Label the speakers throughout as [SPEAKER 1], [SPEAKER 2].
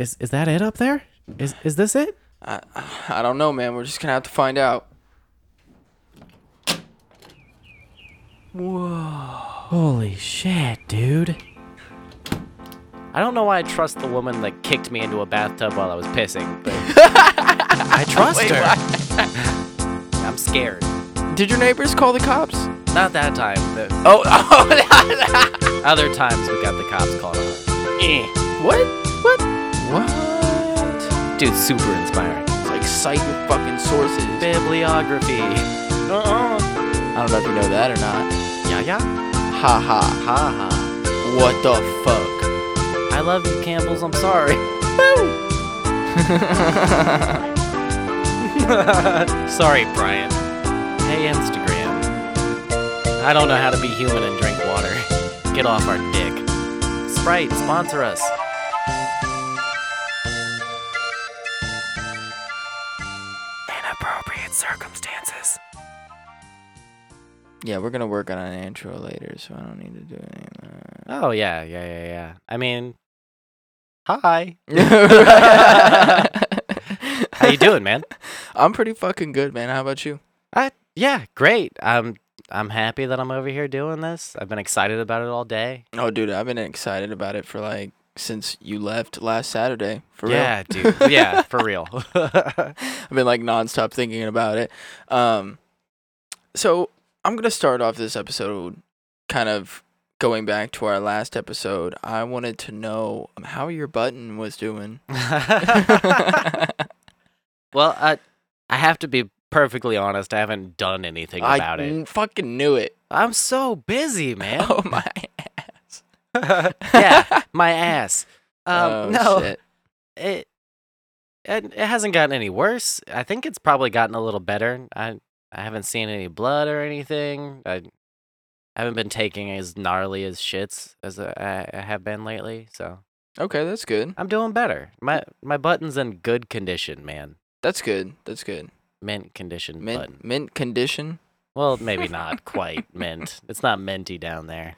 [SPEAKER 1] Is is that it up there? Is is this it?
[SPEAKER 2] I, I don't know, man. We're just gonna have to find out. Whoa.
[SPEAKER 1] Holy shit, dude.
[SPEAKER 3] I don't know why I trust the woman that kicked me into a bathtub while I was pissing, but
[SPEAKER 1] I trust
[SPEAKER 2] Wait,
[SPEAKER 1] her.
[SPEAKER 3] I'm scared.
[SPEAKER 2] Did your neighbors call the cops?
[SPEAKER 3] Not that time. The
[SPEAKER 2] Oh, oh
[SPEAKER 3] other times we got the cops called on us. Eh.
[SPEAKER 2] what? What? What?
[SPEAKER 3] Dude, super inspiring.
[SPEAKER 2] It's like cite your fucking sources.
[SPEAKER 3] Bibliography. Uh-uh.
[SPEAKER 2] I don't know if you know that or not.
[SPEAKER 3] Yeah, yeah.
[SPEAKER 2] Ha ha.
[SPEAKER 3] Ha ha.
[SPEAKER 2] What the fuck?
[SPEAKER 3] I love you, Campbells. I'm sorry. sorry, Brian. Hey, Instagram. I don't know how to be human and drink water. Get off our dick. Sprite, sponsor us.
[SPEAKER 2] Yeah, we're gonna work on an intro later, so I don't need to do any of
[SPEAKER 3] Oh yeah, yeah, yeah, yeah. I mean, hi. How you doing, man?
[SPEAKER 2] I'm pretty fucking good, man. How about you?
[SPEAKER 3] I, yeah, great. I'm I'm happy that I'm over here doing this. I've been excited about it all day.
[SPEAKER 2] Oh, dude, I've been excited about it for like since you left last Saturday. For
[SPEAKER 3] yeah, dude. Yeah, for real.
[SPEAKER 2] real, I've been like nonstop thinking about it. Um, so I'm gonna start off this episode, kind of going back to our last episode. I wanted to know how your button was doing.
[SPEAKER 3] well, I I have to be perfectly honest. I haven't done anything
[SPEAKER 2] I
[SPEAKER 3] about it.
[SPEAKER 2] fucking knew it.
[SPEAKER 3] I'm so busy, man.
[SPEAKER 2] Oh my ass.
[SPEAKER 3] yeah, my ass. Um,
[SPEAKER 2] oh,
[SPEAKER 3] no,
[SPEAKER 2] shit.
[SPEAKER 3] it, it it hasn't gotten any worse. I think it's probably gotten a little better. I I haven't seen any blood or anything. I haven't been taking as gnarly as shits as I, I have been lately. So
[SPEAKER 2] Okay, that's good.
[SPEAKER 3] I'm doing better. My my button's in good condition, man.
[SPEAKER 2] That's good. That's good.
[SPEAKER 3] Mint condition
[SPEAKER 2] Mint
[SPEAKER 3] button.
[SPEAKER 2] mint condition,
[SPEAKER 3] Well, maybe not quite mint. It's not minty down there.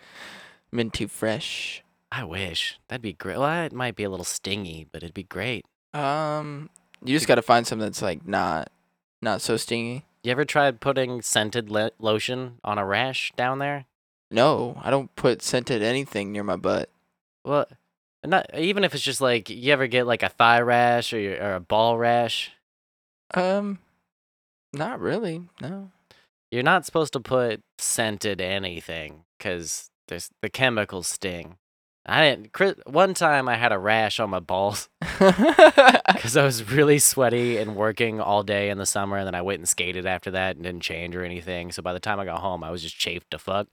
[SPEAKER 2] minty fresh.
[SPEAKER 3] I wish that'd be great. Well, it might be a little stingy, but it'd be great.
[SPEAKER 2] Um, you just gotta find something that's like not, not so stingy.
[SPEAKER 3] You ever tried putting scented le- lotion on a rash down there?
[SPEAKER 2] No, I don't put scented anything near my butt.
[SPEAKER 3] Well, not even if it's just like you ever get like a thigh rash or, your- or a ball rash.
[SPEAKER 2] Um, not really. No.
[SPEAKER 3] You're not supposed to put scented anything because there's the chemicals sting. I didn't. Chris, one time I had a rash on my balls because I was really sweaty and working all day in the summer, and then I went and skated after that and didn't change or anything. So by the time I got home, I was just chafed to fuck.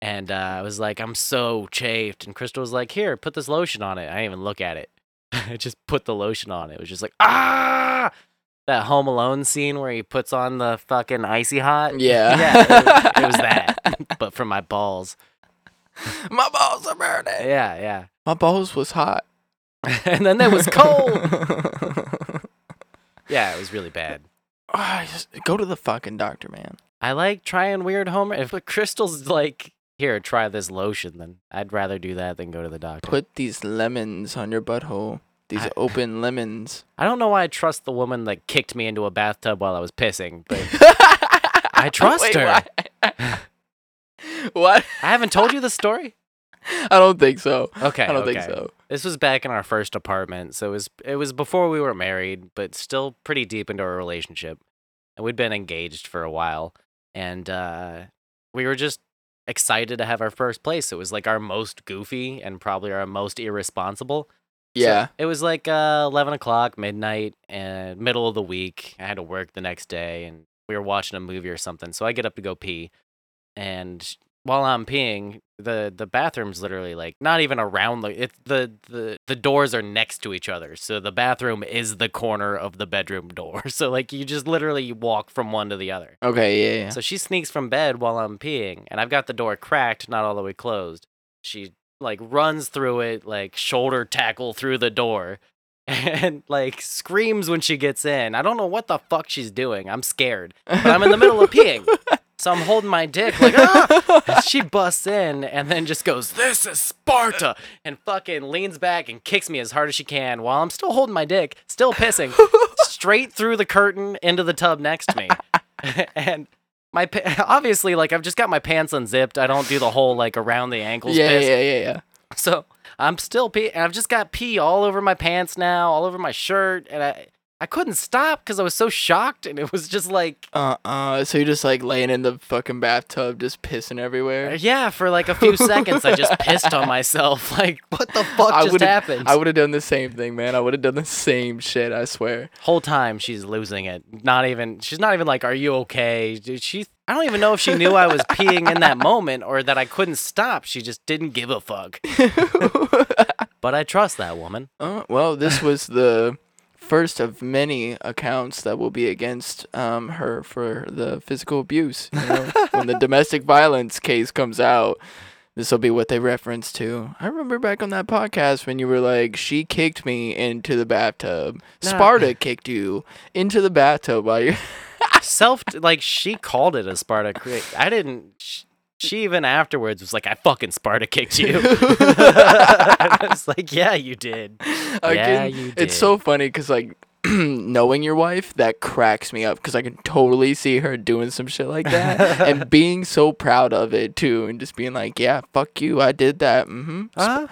[SPEAKER 3] And uh, I was like, I'm so chafed. And Crystal was like, Here, put this lotion on it. I didn't even look at it. I just put the lotion on it. It was just like, ah! That Home Alone scene where he puts on the fucking icy hot.
[SPEAKER 2] Yeah.
[SPEAKER 3] yeah, it was, it was that, but for my balls.
[SPEAKER 2] my balls are burning.
[SPEAKER 3] Yeah, yeah.
[SPEAKER 2] My balls was hot.
[SPEAKER 3] and then it was cold. Yeah, it was really bad.
[SPEAKER 2] Ah, just go to the fucking doctor, man.
[SPEAKER 3] I like trying weird home. If Crystal's like, here, try this lotion, then I'd rather do that than go to the doctor.
[SPEAKER 2] Put these lemons on your butthole. These
[SPEAKER 3] I-
[SPEAKER 2] open lemons.
[SPEAKER 3] I don't know why I trust the woman that kicked me into a bathtub while I was pissing, but I trust
[SPEAKER 2] Wait,
[SPEAKER 3] her.
[SPEAKER 2] What? what?
[SPEAKER 3] I haven't told you the story.
[SPEAKER 2] I don't think so.
[SPEAKER 3] Okay,
[SPEAKER 2] I don't
[SPEAKER 3] okay.
[SPEAKER 2] think so.
[SPEAKER 3] This was back in our first apartment, so it was it was before we were married, but still pretty deep into our relationship, and we'd been engaged for a while, and uh, we were just excited to have our first place. It was like our most goofy and probably our most irresponsible. So
[SPEAKER 2] Yeah.
[SPEAKER 3] it was like uh, eleven o'clock, midnight, and middle of the week. I had to work the next day, and we were watching a movie or something. So I get up to go pee, and while I'm peeing, the the bathroom's literally like not even around the it the the the doors are next to each other. So the bathroom is the corner of the bedroom door. So like you just literally walk from one to the other.
[SPEAKER 2] Okay. Yeah. Yeah.
[SPEAKER 3] So she sneaks from bed while I'm peeing, and I've got the door cracked, not all the way closed. She like runs through it, like shoulder tackle through the door, and like screams when she gets in. I don't know what the fuck she's doing. I'm scared, but I'm in the middle of peeing. So I'm holding my dick like, ah! She busts in and then just goes, "This is Sparta," and fucking leans back and kicks me as hard as she can while I'm still holding my dick, still pissing, straight through the curtain into the tub next to me, and. My pa- obviously like I've just got my pants unzipped. I don't do the whole like around the ankles
[SPEAKER 2] yeah,
[SPEAKER 3] piss.
[SPEAKER 2] yeah, yeah, yeah.
[SPEAKER 3] So I'm still pee, and I've just got pee all over my pants now, all over my shirt, and I I couldn't stop because I was so shocked, and it was just like,
[SPEAKER 2] Uh, uh. So you're just like laying in the fucking bathtub, just pissing everywhere.
[SPEAKER 3] yeah, for like a few seconds, I just pissed on myself. Like, what the fuck
[SPEAKER 2] I
[SPEAKER 3] just happened?
[SPEAKER 2] I would have done the same thing, man. I would have done the same shit. I swear.
[SPEAKER 3] Whole time she's losing it. Not even. She's not even like, "Are you okay?" Dude, She. I don't even know if she knew I was peeing in that moment or that I couldn't stop. She just didn't give a fuck. but I trust that woman.
[SPEAKER 2] Uh, well, this was the first of many accounts that will be against um, her for the physical abuse. You know? when the domestic violence case comes out, this will be what they reference to. I remember back on that podcast when you were like, "She kicked me into the bathtub." Sparta kicked you into the bathtub while you.
[SPEAKER 3] self like she called it a Sparta. I didn't. She, she even afterwards was like, "I fucking Sparta kicked you." I was like, "Yeah, you did."
[SPEAKER 2] I
[SPEAKER 3] Yeah,
[SPEAKER 2] can-
[SPEAKER 3] you
[SPEAKER 2] It's so funny because like. knowing your wife that cracks me up because i can totally see her doing some shit like that and being so proud of it too and just being like yeah fuck you i did that mm-hmm
[SPEAKER 3] Huh?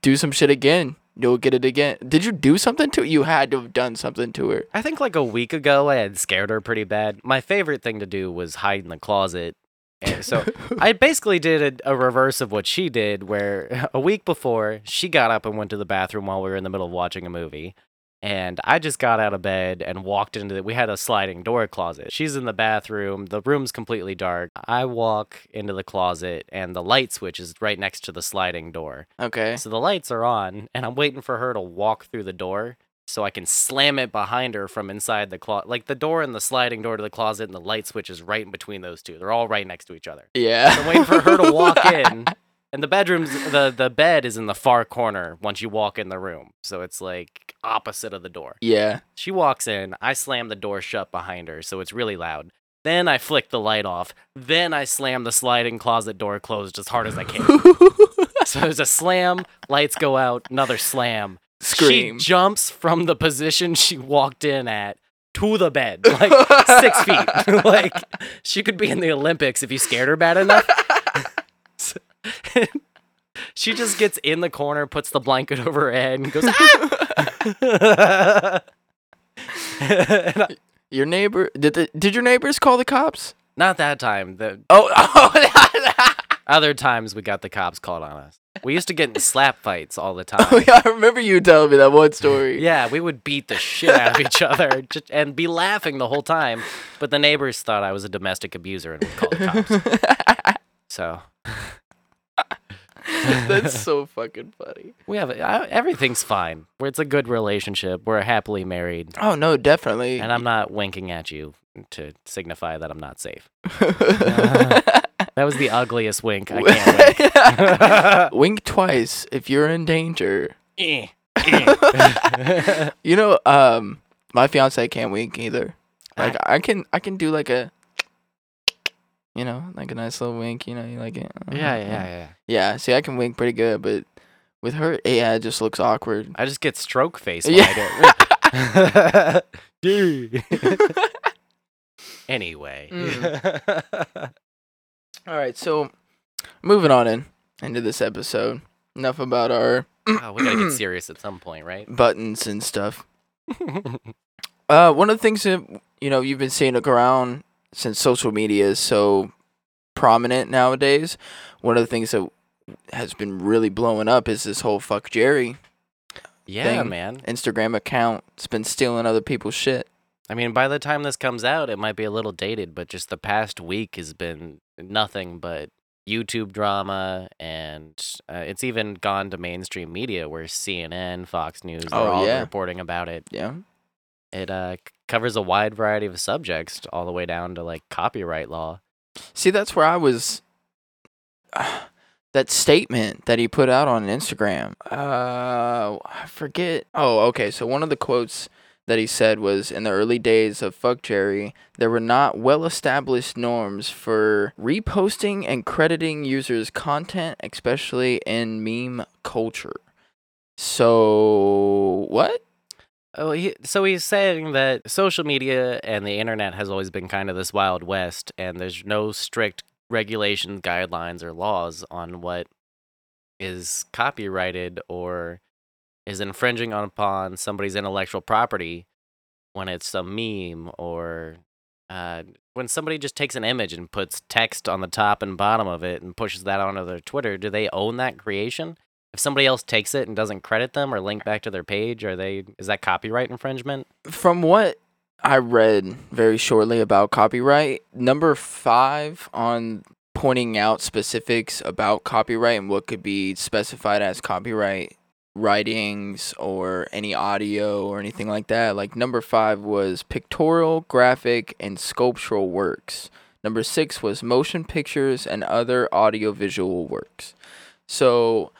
[SPEAKER 2] do some shit again you'll get it again did you do something to it? you had to have done something to her
[SPEAKER 3] I think like a week ago, I had scared her pretty bad. My favorite thing to do was hide in the closet. And so I basically did a, a reverse of what she did, where a week before she got up and went to the bathroom while we were in the middle of watching a movie. And I just got out of bed and walked into the. We had a sliding door closet. She's in the bathroom. The room's completely dark. I walk into the closet, and the light switch is right next to the sliding door.
[SPEAKER 2] okay
[SPEAKER 3] So the lights are on, and I'm waiting for her to walk through the door so I can slam it behind her from inside the closet. Like the door and the sliding door to the closet and the light switch is right in between those two. They're all right next to each other.
[SPEAKER 2] yeah
[SPEAKER 3] I'm waiting for her to walk in, and the bedroom's the the bed is in the far corner once you walk in the room. So it's like opposite of the door.
[SPEAKER 2] yeah
[SPEAKER 3] She walks in, I slam the door shut behind her, so it's really loud. Then I flick the light off. Then I slam the sliding closet door closed as hard as I can. So there's a slam, lights go out, another slam.
[SPEAKER 2] Scream
[SPEAKER 3] She jumps from the position she walked in at to the bed, like six feet. like she could be in the Olympics if you scared her bad enough. So- she just gets in the corner, puts the blanket over her head, and goes. "Ah!" And I-
[SPEAKER 2] your neighbor did the, did your neighbors call the cops
[SPEAKER 3] not that time. The
[SPEAKER 2] oh, oh
[SPEAKER 3] other times we got the cops called on us. We used to get in slap fights all the oh, time.
[SPEAKER 2] Oh yeah, I remember you telling me that one story.
[SPEAKER 3] Yeah, we would beat the shit out of each other just, and be laughing the whole time. But the neighbors thought I was a domestic abuser and would call the cops. So
[SPEAKER 2] That's so fucking funny.
[SPEAKER 3] we have I, everything's fine. We're, it's a good relationship. We're happily married,
[SPEAKER 2] Oh no, definitely.
[SPEAKER 3] and I'm not winking at you to signify that I'm not safe. That was the ugliest wink. I can't wink.
[SPEAKER 2] Wink twice if you're in danger.
[SPEAKER 3] Eh, eh.
[SPEAKER 2] You know, um, my fiance can't wink either. Like I can, I can do like a, you know, like a nice little wink. You know, you like it.
[SPEAKER 3] yeah, yeah, yeah.
[SPEAKER 2] Yeah. See, I can wink pretty good, but with her, yeah, it just looks awkward.
[SPEAKER 3] I just get stroke face when
[SPEAKER 2] Yeah.
[SPEAKER 3] I anyway. it.
[SPEAKER 2] All right, so moving on in into this episode. Enough about our
[SPEAKER 3] oh, we gotta get serious at some point, right?
[SPEAKER 2] buttons and stuff. Uh, one of the things that you know you've been seeing around since social media is so prominent nowadays. One of the things that has been really blowing up is this whole "fuck Jerry"
[SPEAKER 3] yeah,
[SPEAKER 2] Thing.
[SPEAKER 3] man.
[SPEAKER 2] Instagram account. It's been stealing other people's shit.
[SPEAKER 3] I mean, by the time this comes out, it might be a little dated, but just the past week has been nothing but YouTube drama, and uh, it's even gone to mainstream media where CNN, Fox News, they're
[SPEAKER 2] Oh,
[SPEAKER 3] all
[SPEAKER 2] yeah.
[SPEAKER 3] reporting about it.
[SPEAKER 2] Yeah.
[SPEAKER 3] It uh, covers a wide variety of subjects, all the way down to like copyright law.
[SPEAKER 2] See, that's where I was. that statement that he put out on Instagram. Uh, I forget. Oh, okay. So one of the quotes that he said was in the early days of Fuck Jerry, there were not well established norms for reposting and crediting users' content, especially in meme culture. So, what?
[SPEAKER 3] Oh, he, so he's saying that social media and the internet has always been kind of this wild west, and there's no strict regulations, guidelines, or laws on what is copyrighted or is infringing upon somebody's intellectual property when it's a meme or uh, when somebody just takes an image and puts text on the top and bottom of it and pushes that onto their Twitter. Do they own that creation? If somebody else takes it and doesn't credit them or link back to their page, are they is that copyright infringement?
[SPEAKER 2] From what I read very shortly about copyright, number five on pointing out specifics about copyright and what could be specified as copyright writings or any audio or anything like that. Like number five was pictorial, graphic, and sculptural works. Number six was motion pictures and other audiovisual works. So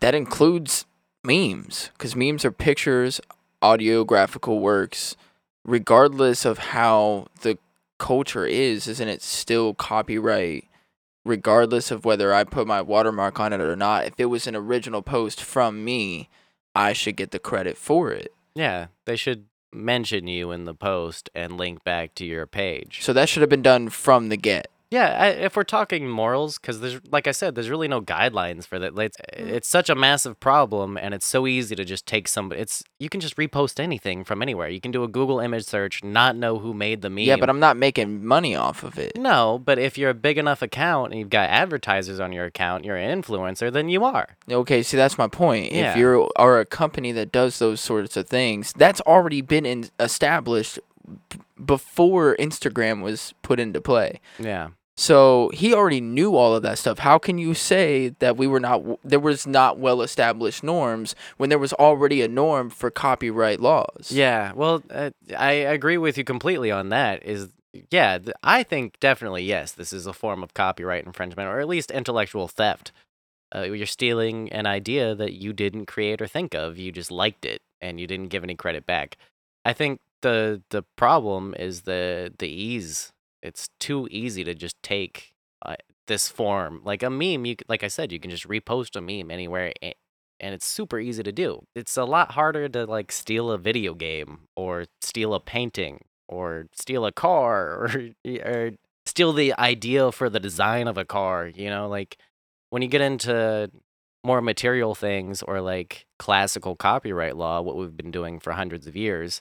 [SPEAKER 2] that includes memes because memes are pictures, audio, graphical works. Regardless of how the culture is, isn't it still copyright? Regardless of whether I put my watermark on it or not, if it was an original post from me, I should get the credit for it.
[SPEAKER 3] Yeah, they should mention you in the post and link back to your page.
[SPEAKER 2] So that should have been done from the get.
[SPEAKER 3] Yeah, I, if we're talking morals, because there's, like I said, there's really no guidelines for that. It's, mm. it's such a massive problem, and it's so easy to just take somebody. It's you can just repost anything from anywhere. You can do a Google image search, not know who made the meme.
[SPEAKER 2] Yeah, but I'm not making money off of it.
[SPEAKER 3] no. But if you're a big enough account and you've got advertisers on your account, you're an influencer, then you are.
[SPEAKER 2] Okay, see that's my point.
[SPEAKER 3] Yeah.
[SPEAKER 2] If you are a company that does those sorts of things, that's already been in, established before Instagram was put into play.
[SPEAKER 3] Yeah.
[SPEAKER 2] So he already knew all of that stuff. How can you say that we were not there was not well established norms when there was already a norm for copyright laws?
[SPEAKER 3] Yeah, well, uh, I agree with you completely on that. Is yeah, th- I think definitely yes, this is a form of copyright infringement or at least intellectual theft. Uh, you're stealing an idea that you didn't create or think of. You just liked it and you didn't give any credit back. I think the the problem is the the ease. It's too easy to just take uh, this form like a meme. You like I said, you can just repost a meme anywhere. and it's super easy to do. It's a lot harder to like steal a video game or steal a painting or steal a car or or steal the idea for the design of a car, you know, like when you get into more material things or like classical copyright law, what we've been doing for hundreds of years,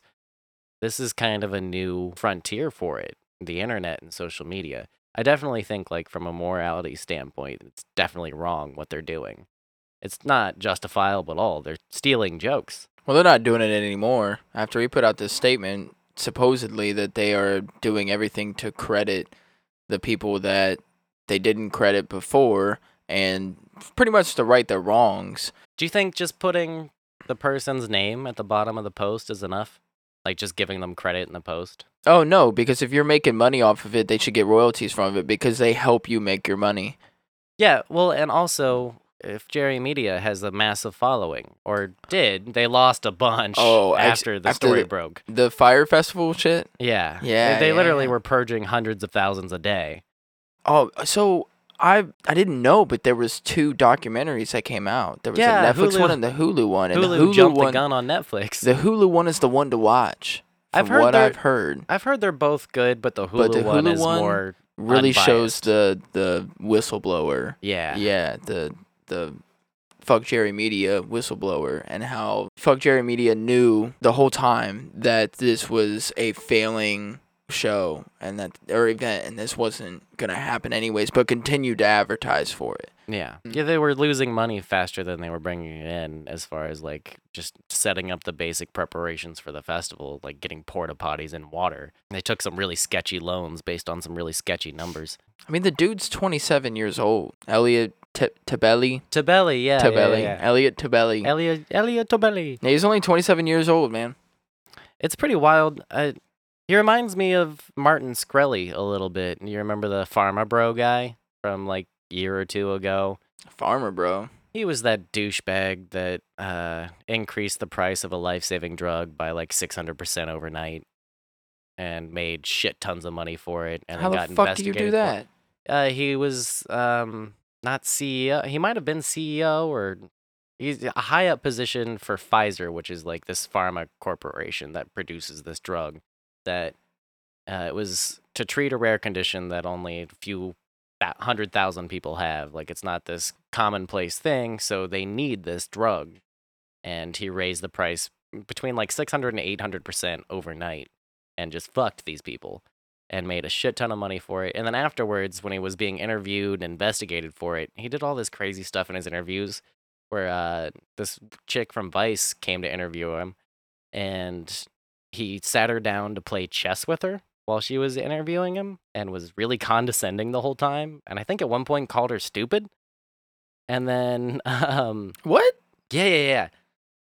[SPEAKER 3] this is kind of a new frontier for it, the internet and social media. I definitely think like from a morality standpoint, it's definitely wrong what they're doing it's not justifiable at all. They're stealing jokes.
[SPEAKER 2] Well, they're not doing it anymore. After he put out this statement, supposedly that they are doing everything to credit the people that they didn't credit before and pretty much to right their wrongs.
[SPEAKER 3] Do you think just putting the person's name at the bottom of the post is enough? Like just giving them credit in the post?
[SPEAKER 2] Oh no, because if you're making money off of it, they should get royalties from it because they help you make your money.
[SPEAKER 3] Yeah, well, and also if Jerry Media has a massive following, or did, they lost a bunch
[SPEAKER 2] Oh,
[SPEAKER 3] after the
[SPEAKER 2] after
[SPEAKER 3] story
[SPEAKER 2] the-
[SPEAKER 3] broke.
[SPEAKER 2] The Fyre Festival shit?
[SPEAKER 3] Yeah.
[SPEAKER 2] Yeah,
[SPEAKER 3] They, they literally
[SPEAKER 2] yeah.
[SPEAKER 3] were purging hundreds of thousands a day.
[SPEAKER 2] Oh, so I I didn't know, but there was two documentaries that came out. There was
[SPEAKER 3] Yeah,
[SPEAKER 2] a Netflix
[SPEAKER 3] Hulu-
[SPEAKER 2] one and the Hulu one. And
[SPEAKER 3] Hulu,
[SPEAKER 2] the Hulu
[SPEAKER 3] jumped
[SPEAKER 2] one,
[SPEAKER 3] the gun on Netflix.
[SPEAKER 2] the Hulu one is the one to watch. From
[SPEAKER 3] I've heard
[SPEAKER 2] what I've heard.
[SPEAKER 3] I've heard they're both good, but the Hulu
[SPEAKER 2] But the
[SPEAKER 3] one
[SPEAKER 2] Hulu
[SPEAKER 3] is
[SPEAKER 2] one-
[SPEAKER 3] more.
[SPEAKER 2] Really shows the the whistleblower.
[SPEAKER 3] Yeah.
[SPEAKER 2] Yeah, the the fuck Jerry Media whistleblower and how fuck Jerry Media knew the whole time that this was a failing show and that or event and this wasn't gonna happen anyways, but continued to advertise for it.
[SPEAKER 3] Yeah.
[SPEAKER 2] Mm.
[SPEAKER 3] Yeah, they were losing money faster than they were bringing it in as far as like just setting up the basic preparations for the festival, like getting porta potties and water. They took some really sketchy loans based on some really sketchy numbers.
[SPEAKER 2] I mean, the dude's 27 years old. Elliot T- Tebele.
[SPEAKER 3] Tebele, yeah.
[SPEAKER 2] Tebele.
[SPEAKER 3] Yeah, yeah.
[SPEAKER 2] Elliot Tebele.
[SPEAKER 3] Elliot, Elliot Tebele.
[SPEAKER 2] Yeah, he's only 27 years old, man.
[SPEAKER 3] It's pretty wild. Uh, he reminds me of Martin Shkreli a little bit. You remember the Pharma Bro guy from like a year or two ago?
[SPEAKER 2] Pharma, bro.
[SPEAKER 3] He was that douchebag that uh, increased the price of a life-saving drug by like 600% overnight and made shit tons of money for it and
[SPEAKER 2] How
[SPEAKER 3] then
[SPEAKER 2] the
[SPEAKER 3] got
[SPEAKER 2] fuck do you do that?
[SPEAKER 3] Uh, he was um not CEO. He might have been CEO or he's a high up position for Pfizer, which is like this pharma corporation that produces this drug. That uh, it was to treat a rare condition that only a few hundred thousand people have. Like it's not this commonplace thing, so they need this drug. And he raised the price between like 600 and 800 percent overnight, and just fucked these people and made a shit ton of money for it. And then afterwards, when he was being interviewed and investigated for it, he did all this crazy stuff in his interviews where uh, this chick from Vice came to interview him and he sat her down to play chess with her while she was interviewing him and was really condescending the whole time. And I think at one point called her stupid. And then, um,
[SPEAKER 2] What?
[SPEAKER 3] yeah, yeah, yeah.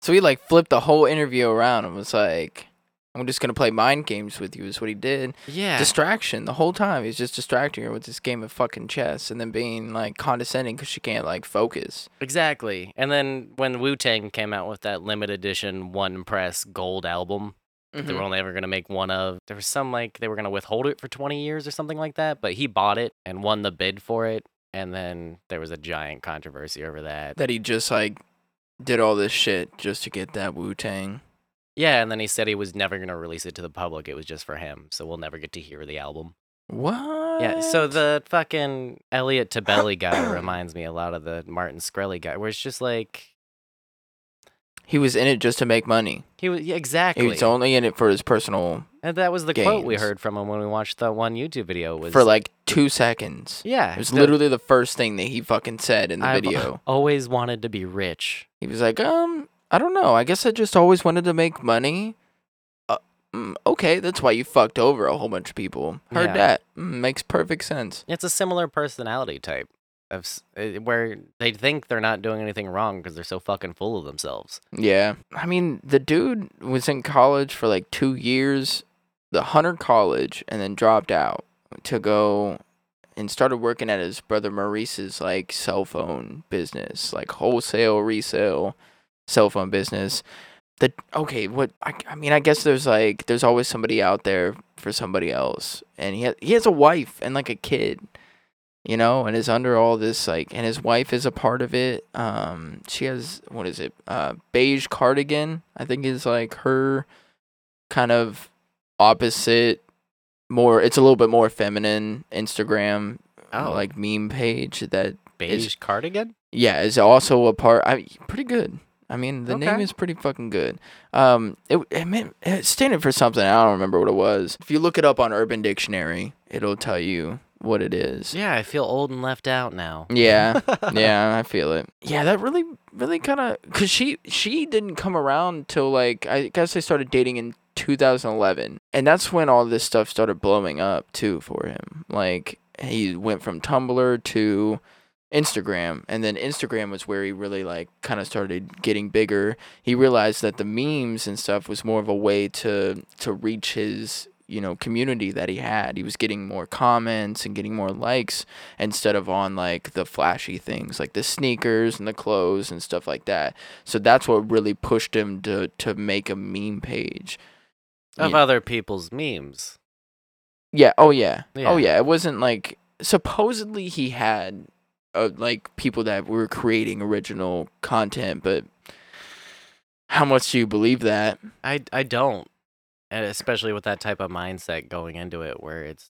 [SPEAKER 2] So he like flipped the whole interview around and was like, "I'm just gonna play mind games with you." Is what he did.
[SPEAKER 3] Yeah.
[SPEAKER 2] Distraction the whole time. He's just distracting her with this game of fucking chess, and then being like condescending because she can't like focus.
[SPEAKER 3] Exactly. And then when Wu Tang came out with that limited edition one press gold album,
[SPEAKER 2] Mm-hmm.
[SPEAKER 3] they were only ever going to make one of. There was some like they were going to withhold it for 20 years or something like that, but he bought it and won the bid for it. And then there was a giant controversy over that.
[SPEAKER 2] That he just like did all this shit just to get that Wu Tang.
[SPEAKER 3] Yeah, and then he said he was never going to release it to the public. It was just for him. So we'll never get to hear the album.
[SPEAKER 2] What?
[SPEAKER 3] Yeah, so the fucking Elliot Tebele guy reminds me a lot of the Martin Shkreli guy, where it's just like
[SPEAKER 2] he was in it just to make money.
[SPEAKER 3] he was yeah, exactly.
[SPEAKER 2] He was only in it for his personal
[SPEAKER 3] and that was the quote we
[SPEAKER 2] gains.
[SPEAKER 3] heard from him when we watched the one YouTube video. Was
[SPEAKER 2] for like two seconds.
[SPEAKER 3] yeah,
[SPEAKER 2] It was
[SPEAKER 3] the-
[SPEAKER 2] literally the first thing that he fucking said in the
[SPEAKER 3] I've
[SPEAKER 2] video.
[SPEAKER 3] always wanted to be rich.
[SPEAKER 2] He was like, um, I don't know. I guess I just always wanted to make money. Uh, mm, okay, that's why you fucked over a whole bunch of people. Heard
[SPEAKER 3] Yeah.
[SPEAKER 2] that. Mm, makes perfect sense.
[SPEAKER 3] It's a similar personality type of uh, where they think they're not doing anything wrong because they're so fucking full of themselves.
[SPEAKER 2] Yeah. I mean, the dude was in college for like two years, the Hunter College, and then dropped out to go and started working at his brother Maurice's like cell phone business, like wholesale resale cell phone business. The okay, what I, I mean, I guess there's like there's always somebody out there for somebody else, and he he has a wife and like a kid, you know, and is under all this like, and his wife is a part of it. Um, she has what is it? Uh, beige cardigan, I think is like her kind of opposite. More, it's a little bit more feminine Instagram,
[SPEAKER 3] Oh.
[SPEAKER 2] like meme page that
[SPEAKER 3] Beige cardigan?
[SPEAKER 2] yeah, is also a part. I pretty good. I mean, the name is pretty fucking good. Um, it it, meant, it standing for something. I don't remember what it was. If you look it up on Urban Dictionary, it'll tell you what it is.
[SPEAKER 3] Yeah, I feel old and left out now.
[SPEAKER 2] Yeah, yeah, I feel it. Yeah, that really, really kind of, cause she she didn't come around till like I guess they started dating in 2011, and that's when all this stuff started blowing up too for him. Like he went from Tumblr to Instagram, and then Instagram was where he really like kind of started getting bigger. He realized that the memes and stuff was more of a way to to reach his you know community that he had. He was getting more comments and getting more likes instead of on like the flashy things like the sneakers and the clothes and stuff like that. So that's what really pushed him to to make a meme page.
[SPEAKER 3] Of other people's memes.
[SPEAKER 2] Yeah. Oh yeah.
[SPEAKER 3] Yeah.
[SPEAKER 2] Oh yeah. It wasn't like supposedly he had uh, like people that were creating original content, but how much do you believe that?
[SPEAKER 3] I, I don't. And especially with that type of mindset going into it where it's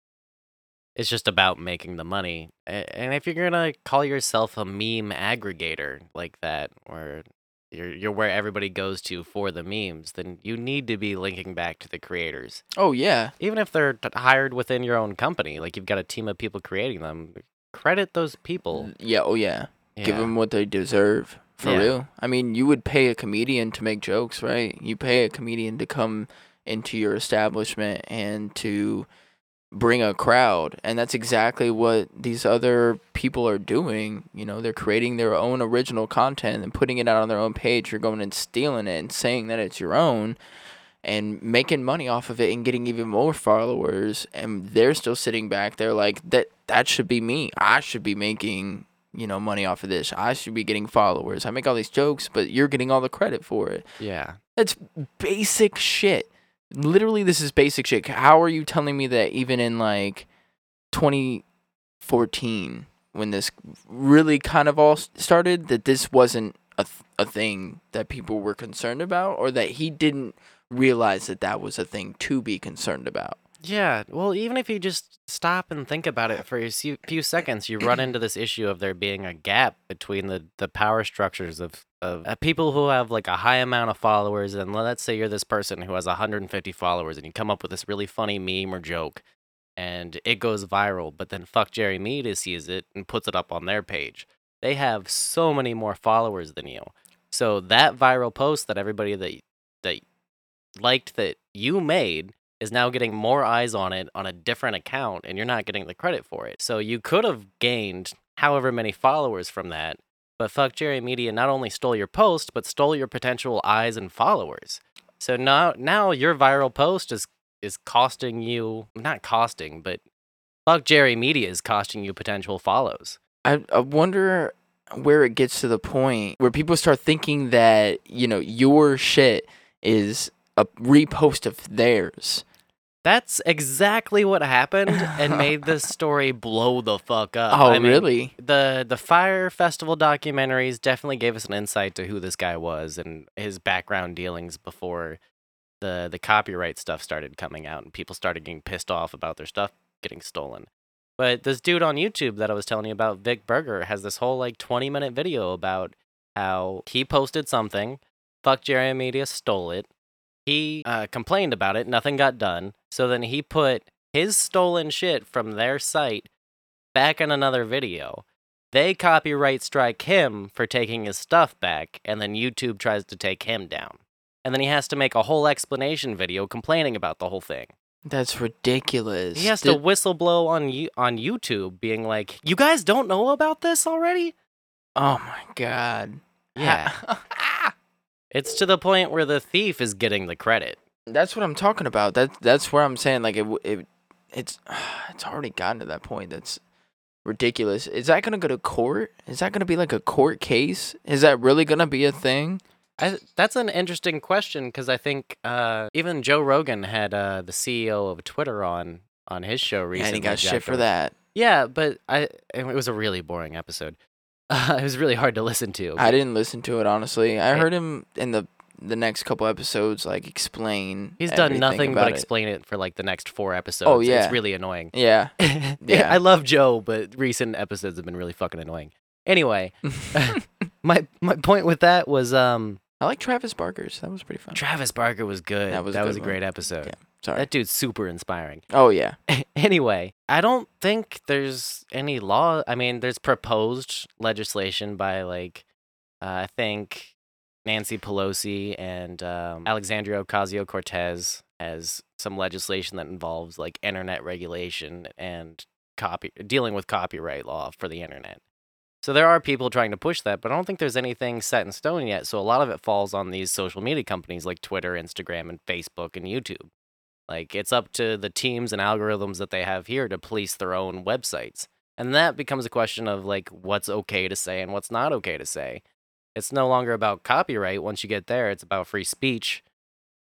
[SPEAKER 3] it's just about making the money. And if you're gonna call yourself a meme aggregator like that, where you're you're where everybody goes to for the memes, then you need to be linking back to the creators.
[SPEAKER 2] Oh yeah.
[SPEAKER 3] Even if they're t- hired within your own company, like you've got a team of people creating them, credit those people.
[SPEAKER 2] Yeah. Oh yeah. Give them what they deserve. For
[SPEAKER 3] Yeah.
[SPEAKER 2] real. I mean, you would pay a comedian to make jokes, right? You pay a comedian to come into your establishment and to bring a crowd. And that's exactly what these other people are doing. You know, they're creating their own original content and putting it out on their own page. You're going and stealing it and saying that it's your own and making money off of it and getting even more followers and they're still sitting back there like that that should be me. I should be making you know, money off of this. I should be getting followers. I make all these jokes, but you're getting all the credit for it.
[SPEAKER 3] Yeah.
[SPEAKER 2] That's basic shit. Literally, this is basic shit. How are you telling me that even in like 2014, when this really kind of all started, that this wasn't a, th- a thing that people were concerned about, or that he didn't realize that that was a thing to be concerned about?
[SPEAKER 3] Yeah, well, even if you just stop and think about it for a few, seconds, you run into this issue of there being a gap between the, the power structures of, of uh, people who have like a high amount of followers. And let's say you're this person who has 150 followers and you come up with this really funny meme or joke and it goes viral, but then fuck Jerry Media sees it and puts it up on their page. They have so many more followers than you. So that viral post that everybody that that liked that you made is now getting more eyes on it on a different account and you're not getting the credit for it. So you could have gained however many followers from that, but fuck Jerry Media not only stole your post but stole your potential eyes and followers. So now now your viral post is is costing you not costing, but fuck Jerry Media is costing you potential follows.
[SPEAKER 2] I, I wonder where it gets to the point where people start thinking that, you know, your shit is a repost of theirs.
[SPEAKER 3] That's exactly what happened and made this story blow the fuck up.
[SPEAKER 2] Oh,
[SPEAKER 3] I mean,
[SPEAKER 2] really?
[SPEAKER 3] the the Fyre Festival documentaries definitely gave us an insight to who this guy was and his background dealings before the the copyright stuff started coming out and people started getting pissed off about their stuff getting stolen. But this dude on YouTube that I was telling you about, Vic Berger, has this whole like 20 minute video about how he posted something, fuck Jerry Media stole it. He uh, complained about it, nothing got done. So then he put his stolen shit from their site back in another video. They copyright strike him for taking his stuff back, and then YouTube tries to take him down. And then he has to make a whole explanation video complaining about the whole thing.
[SPEAKER 2] That's ridiculous.
[SPEAKER 3] He has
[SPEAKER 2] Did-
[SPEAKER 3] to whistleblow on you on YouTube, being like, "You guys don't know about this already?"
[SPEAKER 2] Oh my god.
[SPEAKER 3] Yeah, it's to the point where the thief is getting the credit.
[SPEAKER 2] that's what I'm talking about. That that's where I'm saying like it it it's it's already gotten to that point. That's ridiculous. Is that gonna go to court? Is that gonna be like a court case? Is that really gonna be a thing?
[SPEAKER 3] I, that's an interesting question because I think uh, even Joe Rogan had uh, the CEO of Twitter on on his show recently.
[SPEAKER 2] and he got shit for that.
[SPEAKER 3] Yeah, but I it was a really boring episode. Uh, it was really hard to listen to.
[SPEAKER 2] I didn't listen to it honestly. I heard him in the the next couple episodes like explain.
[SPEAKER 3] He's done nothing but
[SPEAKER 2] it.
[SPEAKER 3] explain it for like the next four episodes.
[SPEAKER 2] Oh yeah.
[SPEAKER 3] It's really annoying.
[SPEAKER 2] Yeah.
[SPEAKER 3] yeah. I love Joe, but recent episodes have been really fucking annoying. Anyway, my my point with that was um
[SPEAKER 2] I like Travis Barker's. That was pretty fun.
[SPEAKER 3] Travis Barker was good.
[SPEAKER 2] That was a
[SPEAKER 3] that
[SPEAKER 2] good
[SPEAKER 3] was a great episode.
[SPEAKER 2] Yeah. Sorry.
[SPEAKER 3] That dude's super inspiring.
[SPEAKER 2] oh yeah.
[SPEAKER 3] anyway, I don't think there's any law. I mean, there's proposed legislation by like, uh, I think Nancy Pelosi and um, Alexandria Ocasio Cortez has some legislation that involves like internet regulation and copy dealing with copyright law for the internet. So there are people trying to push that, but I don't think there's anything set in stone yet. So a lot of it falls on these social media companies like Twitter, Instagram, and Facebook and YouTube. Like it's up to the teams and algorithms that they have here to police their own websites. And that becomes a question of like what's okay to say and what's not okay to say. It's no longer about copyright once you get there, it's about free speech.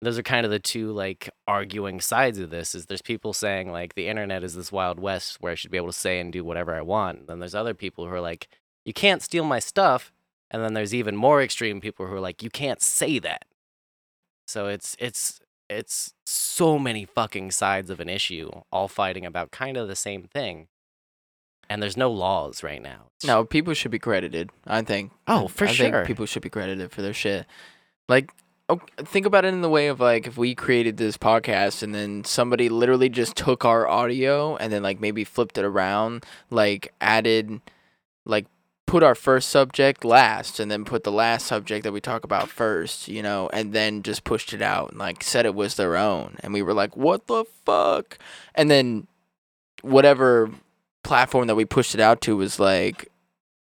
[SPEAKER 3] Those are kind of the two like arguing sides of this is there's people saying like the internet is this wild west where I should be able to say and do whatever I want. Then there's other people who are like you can't steal my stuff. And then there's even more extreme people who are like you can't say that. So it's it's it's so many fucking sides of an issue, all fighting about kind of the same thing. And there's no laws right now.
[SPEAKER 2] No, people should be credited. I think.
[SPEAKER 3] Oh, for
[SPEAKER 2] I
[SPEAKER 3] sure.
[SPEAKER 2] think people should be credited for their shit. Like, oh, think about it in the way of like if we created this podcast and then somebody literally just took our audio and then like maybe flipped it around, like added, like put our first subject last and then put the last subject that we talk about first, you know, and then just pushed it out and like said it was their own, and we were like, what the fuck, and then whatever platform that we pushed it out to was like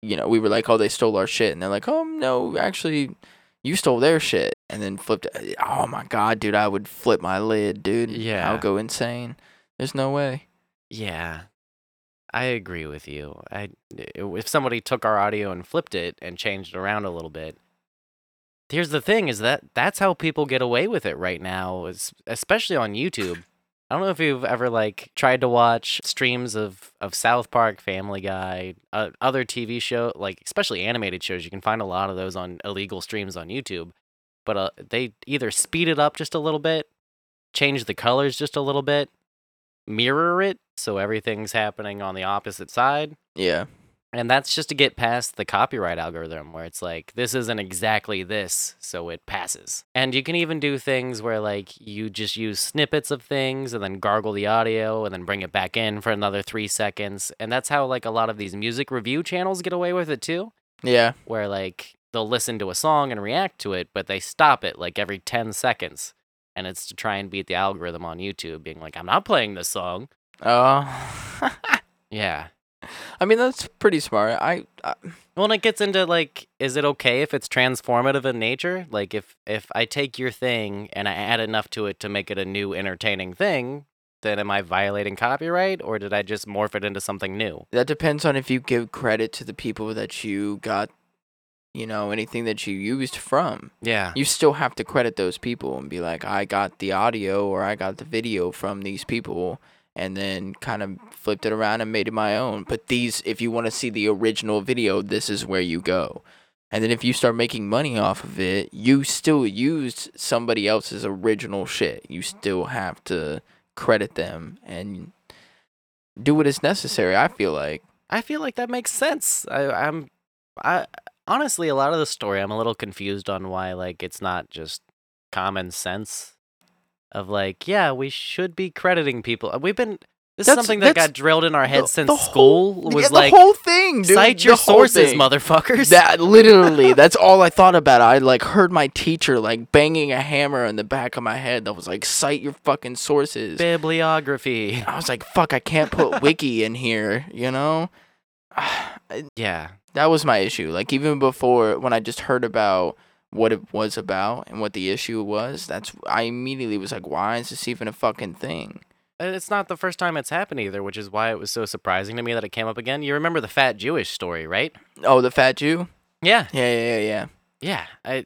[SPEAKER 2] you know, we were like, oh, they stole our shit. And they're like, oh, no, actually, you stole their shit. And then flipped. Oh, my God, dude, I would flip my lid, dude.
[SPEAKER 3] Yeah.
[SPEAKER 2] I'll go insane. There's no way.
[SPEAKER 3] Yeah. I agree with you. I if somebody took our audio and flipped it and changed it around a little bit. Here's the thing: is that that's how people get away with it right now, especially on YouTube. I don't know if you've ever like tried to watch streams of of South Park, Family Guy, uh, other TV show, like especially animated shows. You can find a lot of those on illegal streams on YouTube, but uh, they either speed it up just a little bit, change the colors just a little bit, mirror it so everything's happening on the opposite side.
[SPEAKER 2] Yeah.
[SPEAKER 3] And that's just to get past the copyright algorithm where it's like, this isn't exactly this, so it passes. And you can even do things where, like, you just use snippets of things and then gargle the audio and then bring it back in for another three seconds. And that's how, like, a lot of these music review channels get away with it too,
[SPEAKER 2] Yeah.
[SPEAKER 3] where, like, they'll listen to a song and react to it, but they stop it, like, every 10 seconds. And it's to try and beat the algorithm on YouTube, being like, I'm not playing this song.
[SPEAKER 2] Oh.
[SPEAKER 3] Yeah.
[SPEAKER 2] I mean, that's pretty smart. I, I
[SPEAKER 3] Well, and it gets into like, is it okay if it's transformative in nature? Like, if if I take your thing and I add enough to it to make it a new entertaining thing, then am I violating copyright, or did I just morph it into something new?
[SPEAKER 2] that depends on if you give credit to the people that you got, you know, anything that you used from.
[SPEAKER 3] Yeah.
[SPEAKER 2] You still have to credit those people and be like, I got the audio or I got the video from these people and then kind of flipped it around and made it my own. But these, if you want to see the original video, this is where you go. And then if you start making money off of it, you still used somebody else's original shit. You still have to credit them and do what is necessary, I feel like.
[SPEAKER 3] I feel like that makes sense. I, I'm, I honestly, a lot of the story, I'm a little confused on why like it's not just common sense of like, yeah, we should be crediting people. Uh, We've been. This is something that got drilled in our heads
[SPEAKER 2] The-
[SPEAKER 3] since
[SPEAKER 2] the
[SPEAKER 3] school.
[SPEAKER 2] whole-
[SPEAKER 3] was
[SPEAKER 2] yeah,
[SPEAKER 3] like,
[SPEAKER 2] the whole thing, dude.
[SPEAKER 3] cite your sources,
[SPEAKER 2] thing.
[SPEAKER 3] motherfuckers.
[SPEAKER 2] That literally, that's all I thought about. I like heard my teacher like banging a hammer in the back of my head that was like, cite your fucking sources.
[SPEAKER 3] Bibliography.
[SPEAKER 2] I was like, fuck, I can't put wiki in here, you know?
[SPEAKER 3] Yeah.
[SPEAKER 2] That was my issue. Like even before when I just heard about what it was about and what the issue was, that's I immediately was like, why is this even a fucking thing?
[SPEAKER 3] And It's not the first time it's happened either, which is why it was so surprising to me that it came up again. You remember the fat Jewish story, right?
[SPEAKER 2] Oh, the fat Jew?
[SPEAKER 3] Yeah.
[SPEAKER 2] Yeah, yeah, yeah, yeah.
[SPEAKER 3] Yeah. I,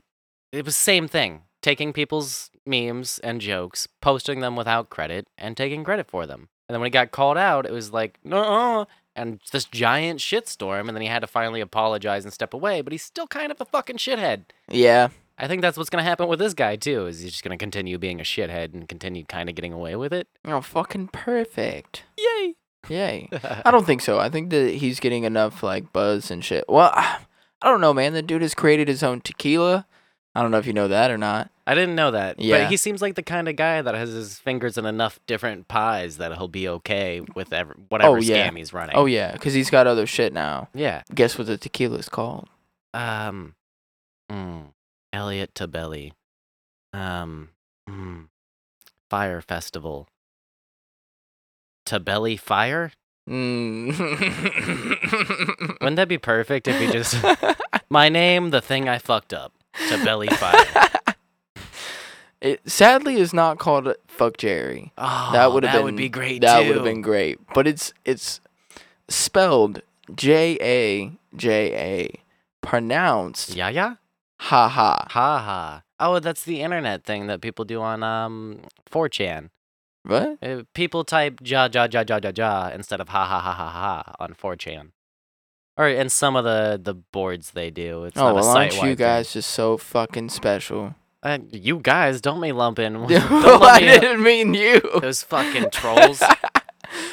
[SPEAKER 3] it was same thing. Taking people's memes and jokes, posting them without credit, and taking credit for them. And then when he got called out, it was like, no, and this giant shitstorm. And then he had to finally apologize and step away, but he's still kind of a fucking shithead.
[SPEAKER 2] Yeah.
[SPEAKER 3] I think that's what's gonna happen with this guy too. Is he's just gonna continue being a shithead and continue kind of getting away with it?
[SPEAKER 2] Oh, fucking perfect.
[SPEAKER 3] Yay!
[SPEAKER 2] Yay. I don't think so. I think that he's getting enough like buzz and shit. Well, I don't know, man. The dude has created his own tequila. I don't know if you know that or not.
[SPEAKER 3] I didn't know that.
[SPEAKER 2] Yeah.
[SPEAKER 3] But he seems like the kind of guy that has his fingers in enough different pies that he'll be okay with ever, whatever
[SPEAKER 2] Oh, yeah.
[SPEAKER 3] scam he's running.
[SPEAKER 2] Oh yeah, because he's got other shit now.
[SPEAKER 3] yeah.
[SPEAKER 2] Guess what the tequila's called?
[SPEAKER 3] Um, mm, Elliot Tebele. Um, mm, Fyre Festival. Tebele Fire?
[SPEAKER 2] Mm.
[SPEAKER 3] Wouldn't that be perfect if he just. My name, the thing I fucked up. Tebele Fire.
[SPEAKER 2] it sadly is not called Fuck Jerry.
[SPEAKER 3] Oh,
[SPEAKER 2] that would have been
[SPEAKER 3] would be great
[SPEAKER 2] That would have been great. But it's it's spelled J A J A, pronounced
[SPEAKER 3] Yeah, yeah.
[SPEAKER 2] ha ha.
[SPEAKER 3] Ha ha. Oh, that's the internet thing that people do on um 4chan.
[SPEAKER 2] What?
[SPEAKER 3] Uh, people type ja ja ja ja ja ja instead of ha ha ha ha ha on 4chan. Or in some of the the boards they do. It's
[SPEAKER 2] oh
[SPEAKER 3] not a
[SPEAKER 2] well, aren't you
[SPEAKER 3] thing.
[SPEAKER 2] guys just so fucking special?
[SPEAKER 3] Uh, you guys don't me lump in. don't
[SPEAKER 2] I
[SPEAKER 3] let me,
[SPEAKER 2] didn't mean you.
[SPEAKER 3] those fucking trolls.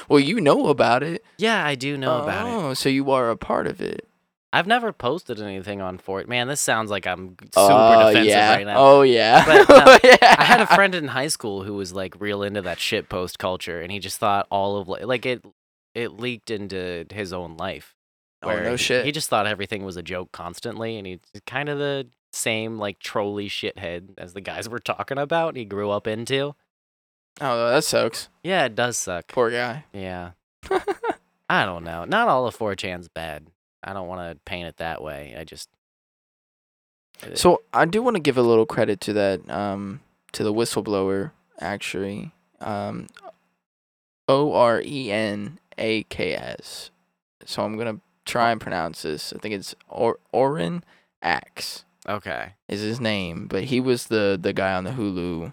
[SPEAKER 2] well, you know about it.
[SPEAKER 3] yeah, I do know about it.
[SPEAKER 2] Oh, so you are a part of it.
[SPEAKER 3] I've never posted anything on Fort. Man, this sounds like I'm super
[SPEAKER 2] oh,
[SPEAKER 3] defensive
[SPEAKER 2] yeah.
[SPEAKER 3] right now.
[SPEAKER 2] Oh yeah.
[SPEAKER 3] But, no,
[SPEAKER 2] yeah.
[SPEAKER 3] I had a friend in high school who was like real into that shit post culture, and he just thought all of li- like it it leaked into his own life.
[SPEAKER 2] Oh
[SPEAKER 3] where
[SPEAKER 2] no
[SPEAKER 3] he-
[SPEAKER 2] shit.
[SPEAKER 3] He just thought everything was a joke constantly, and he's kind of the same like trolly shithead as the guys we're talking about. He grew up into.
[SPEAKER 2] oh, that sucks.
[SPEAKER 3] Yeah, it does suck.
[SPEAKER 2] Poor guy.
[SPEAKER 3] Yeah, I don't know. Not all of 4chan's bad. I don't want to paint it that way. I just uh,
[SPEAKER 2] So I do want to give a little credit to that, um, to the whistleblower actually. Um, O R E N A K S. So I'm gonna try and pronounce this. I think it's or Oren Aks
[SPEAKER 3] Okay.
[SPEAKER 2] is his name, but he was the the guy on the Hulu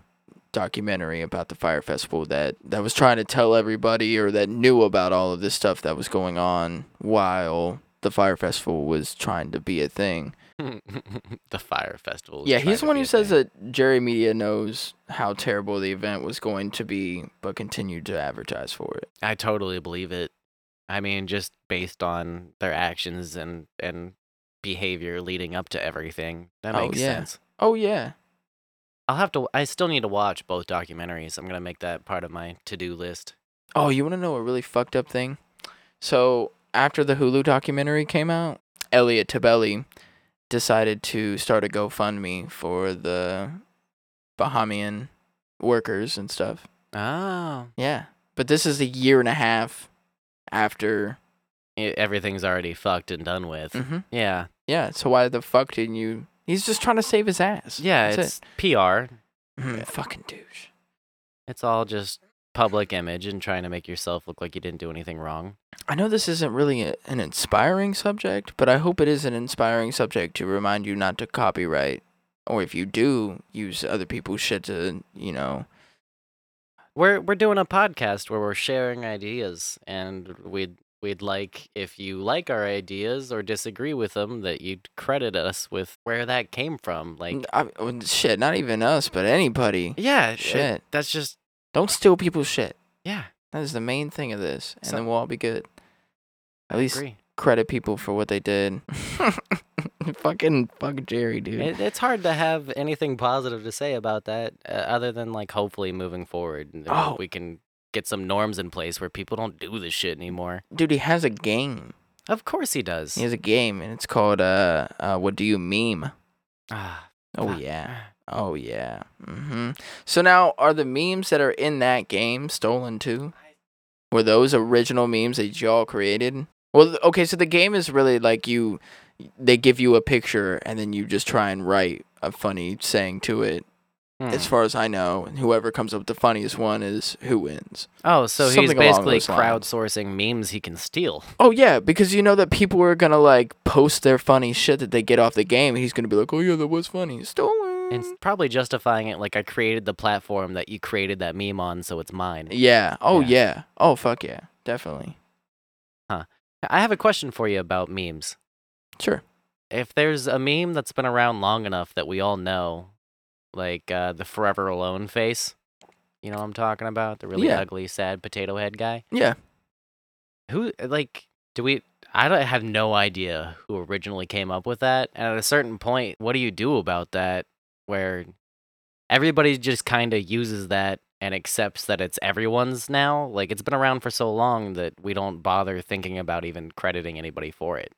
[SPEAKER 2] documentary about the fyre festival that that was trying to tell everybody or that knew about all of this stuff that was going on while the fyre festival was trying to be a thing.
[SPEAKER 3] the fyre festival.
[SPEAKER 2] Yeah, he's the one who says
[SPEAKER 3] thing.
[SPEAKER 2] that Jerry Media knows how terrible the event was going to be, but continued to advertise for it.
[SPEAKER 3] I totally believe it. I mean, just based on their actions and and behavior leading up to everything, that
[SPEAKER 2] Oh,
[SPEAKER 3] makes
[SPEAKER 2] yeah.
[SPEAKER 3] sense.
[SPEAKER 2] Oh yeah.
[SPEAKER 3] I'll have to. I still need to watch both documentaries. I'm gonna make that part of my to-do list.
[SPEAKER 2] Oh, you want to know a really fucked up thing? So after the Hulu documentary came out, Elliot Tebele decided to start a GoFundMe for the Bahamian workers and stuff.
[SPEAKER 3] Oh,
[SPEAKER 2] Yeah, but this is a year and a half after.
[SPEAKER 3] e- everything's already fucked and done with.
[SPEAKER 2] hmm
[SPEAKER 3] Yeah,
[SPEAKER 2] Yeah, so why the fuck didn't you? He's just trying to save his ass.
[SPEAKER 3] yeah.
[SPEAKER 2] That's
[SPEAKER 3] it's PR.
[SPEAKER 2] it. Mhm, Fucking douche.
[SPEAKER 3] It's all just public image and trying to make yourself look like you didn't do anything wrong.
[SPEAKER 2] I know this isn't really a, an inspiring subject, but I hope it is an inspiring subject to remind you not to copyright, or if you do, use other people's shit to, you know.
[SPEAKER 3] We're we're doing a podcast where we're sharing ideas, and we'd we'd like if you like our ideas or disagree with them that you'd credit us with where that came from. Like,
[SPEAKER 2] I, well, shit, not even us, but anybody.
[SPEAKER 3] yeah, it-
[SPEAKER 2] Shit.
[SPEAKER 3] that's just
[SPEAKER 2] Don't steal people's shit.
[SPEAKER 3] yeah.
[SPEAKER 2] That is the main thing of this, and
[SPEAKER 3] So-
[SPEAKER 2] then we'll all be good. At
[SPEAKER 3] I
[SPEAKER 2] least
[SPEAKER 3] agree.
[SPEAKER 2] credit people for what they did. Fucking fuck Jerry, dude.
[SPEAKER 3] It, it's hard to have anything positive to say about that, uh, other than like hopefully moving forward, and
[SPEAKER 2] Oh.
[SPEAKER 3] we can get some norms in place where people don't do this shit anymore.
[SPEAKER 2] dude, he has a game.
[SPEAKER 3] Of course he does.
[SPEAKER 2] He has a game, and it's called uh, uh What Do You Meme?
[SPEAKER 3] Ah,
[SPEAKER 2] Oh
[SPEAKER 3] fuck.
[SPEAKER 2] yeah. Oh yeah. hmm So now, are the memes that are in that game stolen too? Were those original memes that y'all created? Well, okay. So the game is really like you. They give you a picture, and then you just try and write a funny saying to it. As
[SPEAKER 3] Hmm.
[SPEAKER 2] far as I know, and whoever comes up with the funniest one is who wins.
[SPEAKER 3] Oh, so he's
[SPEAKER 2] Something along
[SPEAKER 3] basically
[SPEAKER 2] those lines.
[SPEAKER 3] crowdsourcing memes he can steal.
[SPEAKER 2] Oh yeah, because you know that people are gonna like post their funny shit that they get off the game. He's gonna be like, "Oh yeah, that was funny, stolen."
[SPEAKER 3] And s- probably justifying it like I created the platform that you created that meme on, so it's mine.
[SPEAKER 2] yeah. Oh
[SPEAKER 3] Yeah.
[SPEAKER 2] yeah. Oh fuck yeah. Definitely. Huh.
[SPEAKER 3] I have a question for you about memes.
[SPEAKER 2] Sure.
[SPEAKER 3] If there's a meme that's been around long enough that we all know, like uh, the Forever Alone face, you know what I'm talking about? The really
[SPEAKER 2] Yeah.
[SPEAKER 3] ugly, sad potato head guy.
[SPEAKER 2] Yeah.
[SPEAKER 3] Who, like, do we. I don't have no idea who originally came up with that. And at a certain point, what do you do about that where everybody just kind of uses that and accepts that it's everyone's now? Like, it's been around for so long that we don't bother thinking about even crediting anybody for it.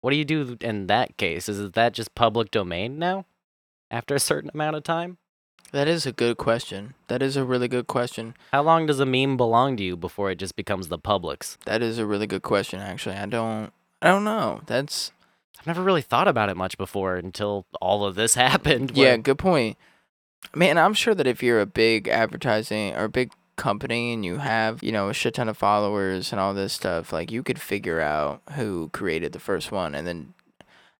[SPEAKER 3] What do you do in that case? Is that just public domain now after a certain amount of time?
[SPEAKER 2] That is a good question. That is a really good question.
[SPEAKER 3] How long does a meme belong to you before it just becomes the public's?
[SPEAKER 2] That is a really good question. Actually, I don't. I don't know. That's
[SPEAKER 3] I've never really thought about it much before until all of this happened.
[SPEAKER 2] yeah. Good point. Man, I'm sure that if you're a big advertising or a big company and you have you know a shit ton of followers and all this stuff, like you could figure out who created the first one, and then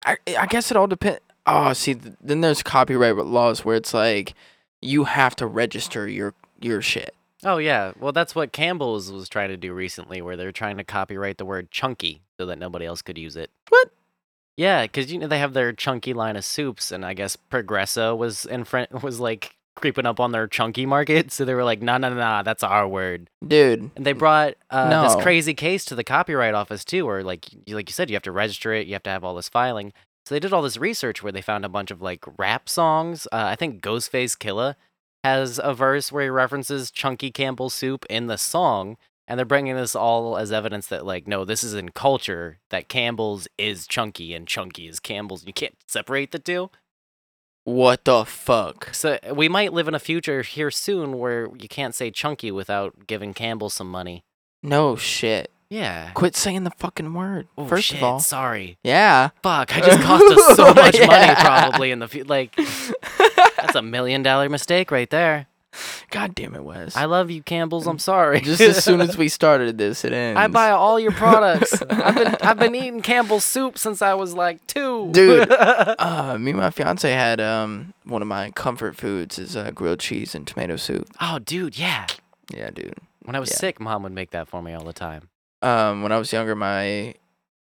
[SPEAKER 2] I I guess it all depends. Oh, see, then there's copyright laws where it's like you have to register your your shit.
[SPEAKER 3] Oh yeah, well that's what Campbell's was trying to do recently, where they're trying to copyright the word chunky so that nobody else could use it.
[SPEAKER 2] What?
[SPEAKER 3] Yeah, because you know they have their chunky line of soups, and I guess Progresso was in front was like creeping up on their chunky market, so they were like, "No, no, no, no, that's our word."
[SPEAKER 2] Dude,
[SPEAKER 3] And they brought uh, this crazy case to the copyright office too, where like like you said, you have to register it, you have to have all this filing. So they did all this research where they found a bunch of like rap songs. Uh, I think Ghostface Killah has a verse where he references Chunky Campbell soup in the song, and they're bringing this all as evidence that like no, this is in culture that Campbell's is Chunky and Chunky is Campbell's. You can't separate the two.
[SPEAKER 2] what the fuck?
[SPEAKER 3] So we might live in a future here soon where you can't say Chunky without giving Campbell some money.
[SPEAKER 2] No shit.
[SPEAKER 3] Yeah.
[SPEAKER 2] Quit saying the fucking word.
[SPEAKER 3] Oh,
[SPEAKER 2] First
[SPEAKER 3] shit,
[SPEAKER 2] of all,
[SPEAKER 3] sorry.
[SPEAKER 2] yeah.
[SPEAKER 3] Fuck, I just cost us so much money probably in the fu- like that's a million dollar mistake right there.
[SPEAKER 2] God damn it, Wes.
[SPEAKER 3] I love you, Campbell's. I'm sorry.
[SPEAKER 2] Just as soon as we started this, it ends.
[SPEAKER 3] I buy all your products. I've been I've been eating Campbell's soup since I was like two.
[SPEAKER 2] Dude. Uh, me and my fiance had um one of my comfort foods is uh, grilled cheese and tomato soup.
[SPEAKER 3] oh, dude, yeah.
[SPEAKER 2] Yeah, dude.
[SPEAKER 3] When I was
[SPEAKER 2] Yeah.
[SPEAKER 3] sick, mom would make that for me all the time.
[SPEAKER 2] Um, when I was younger, my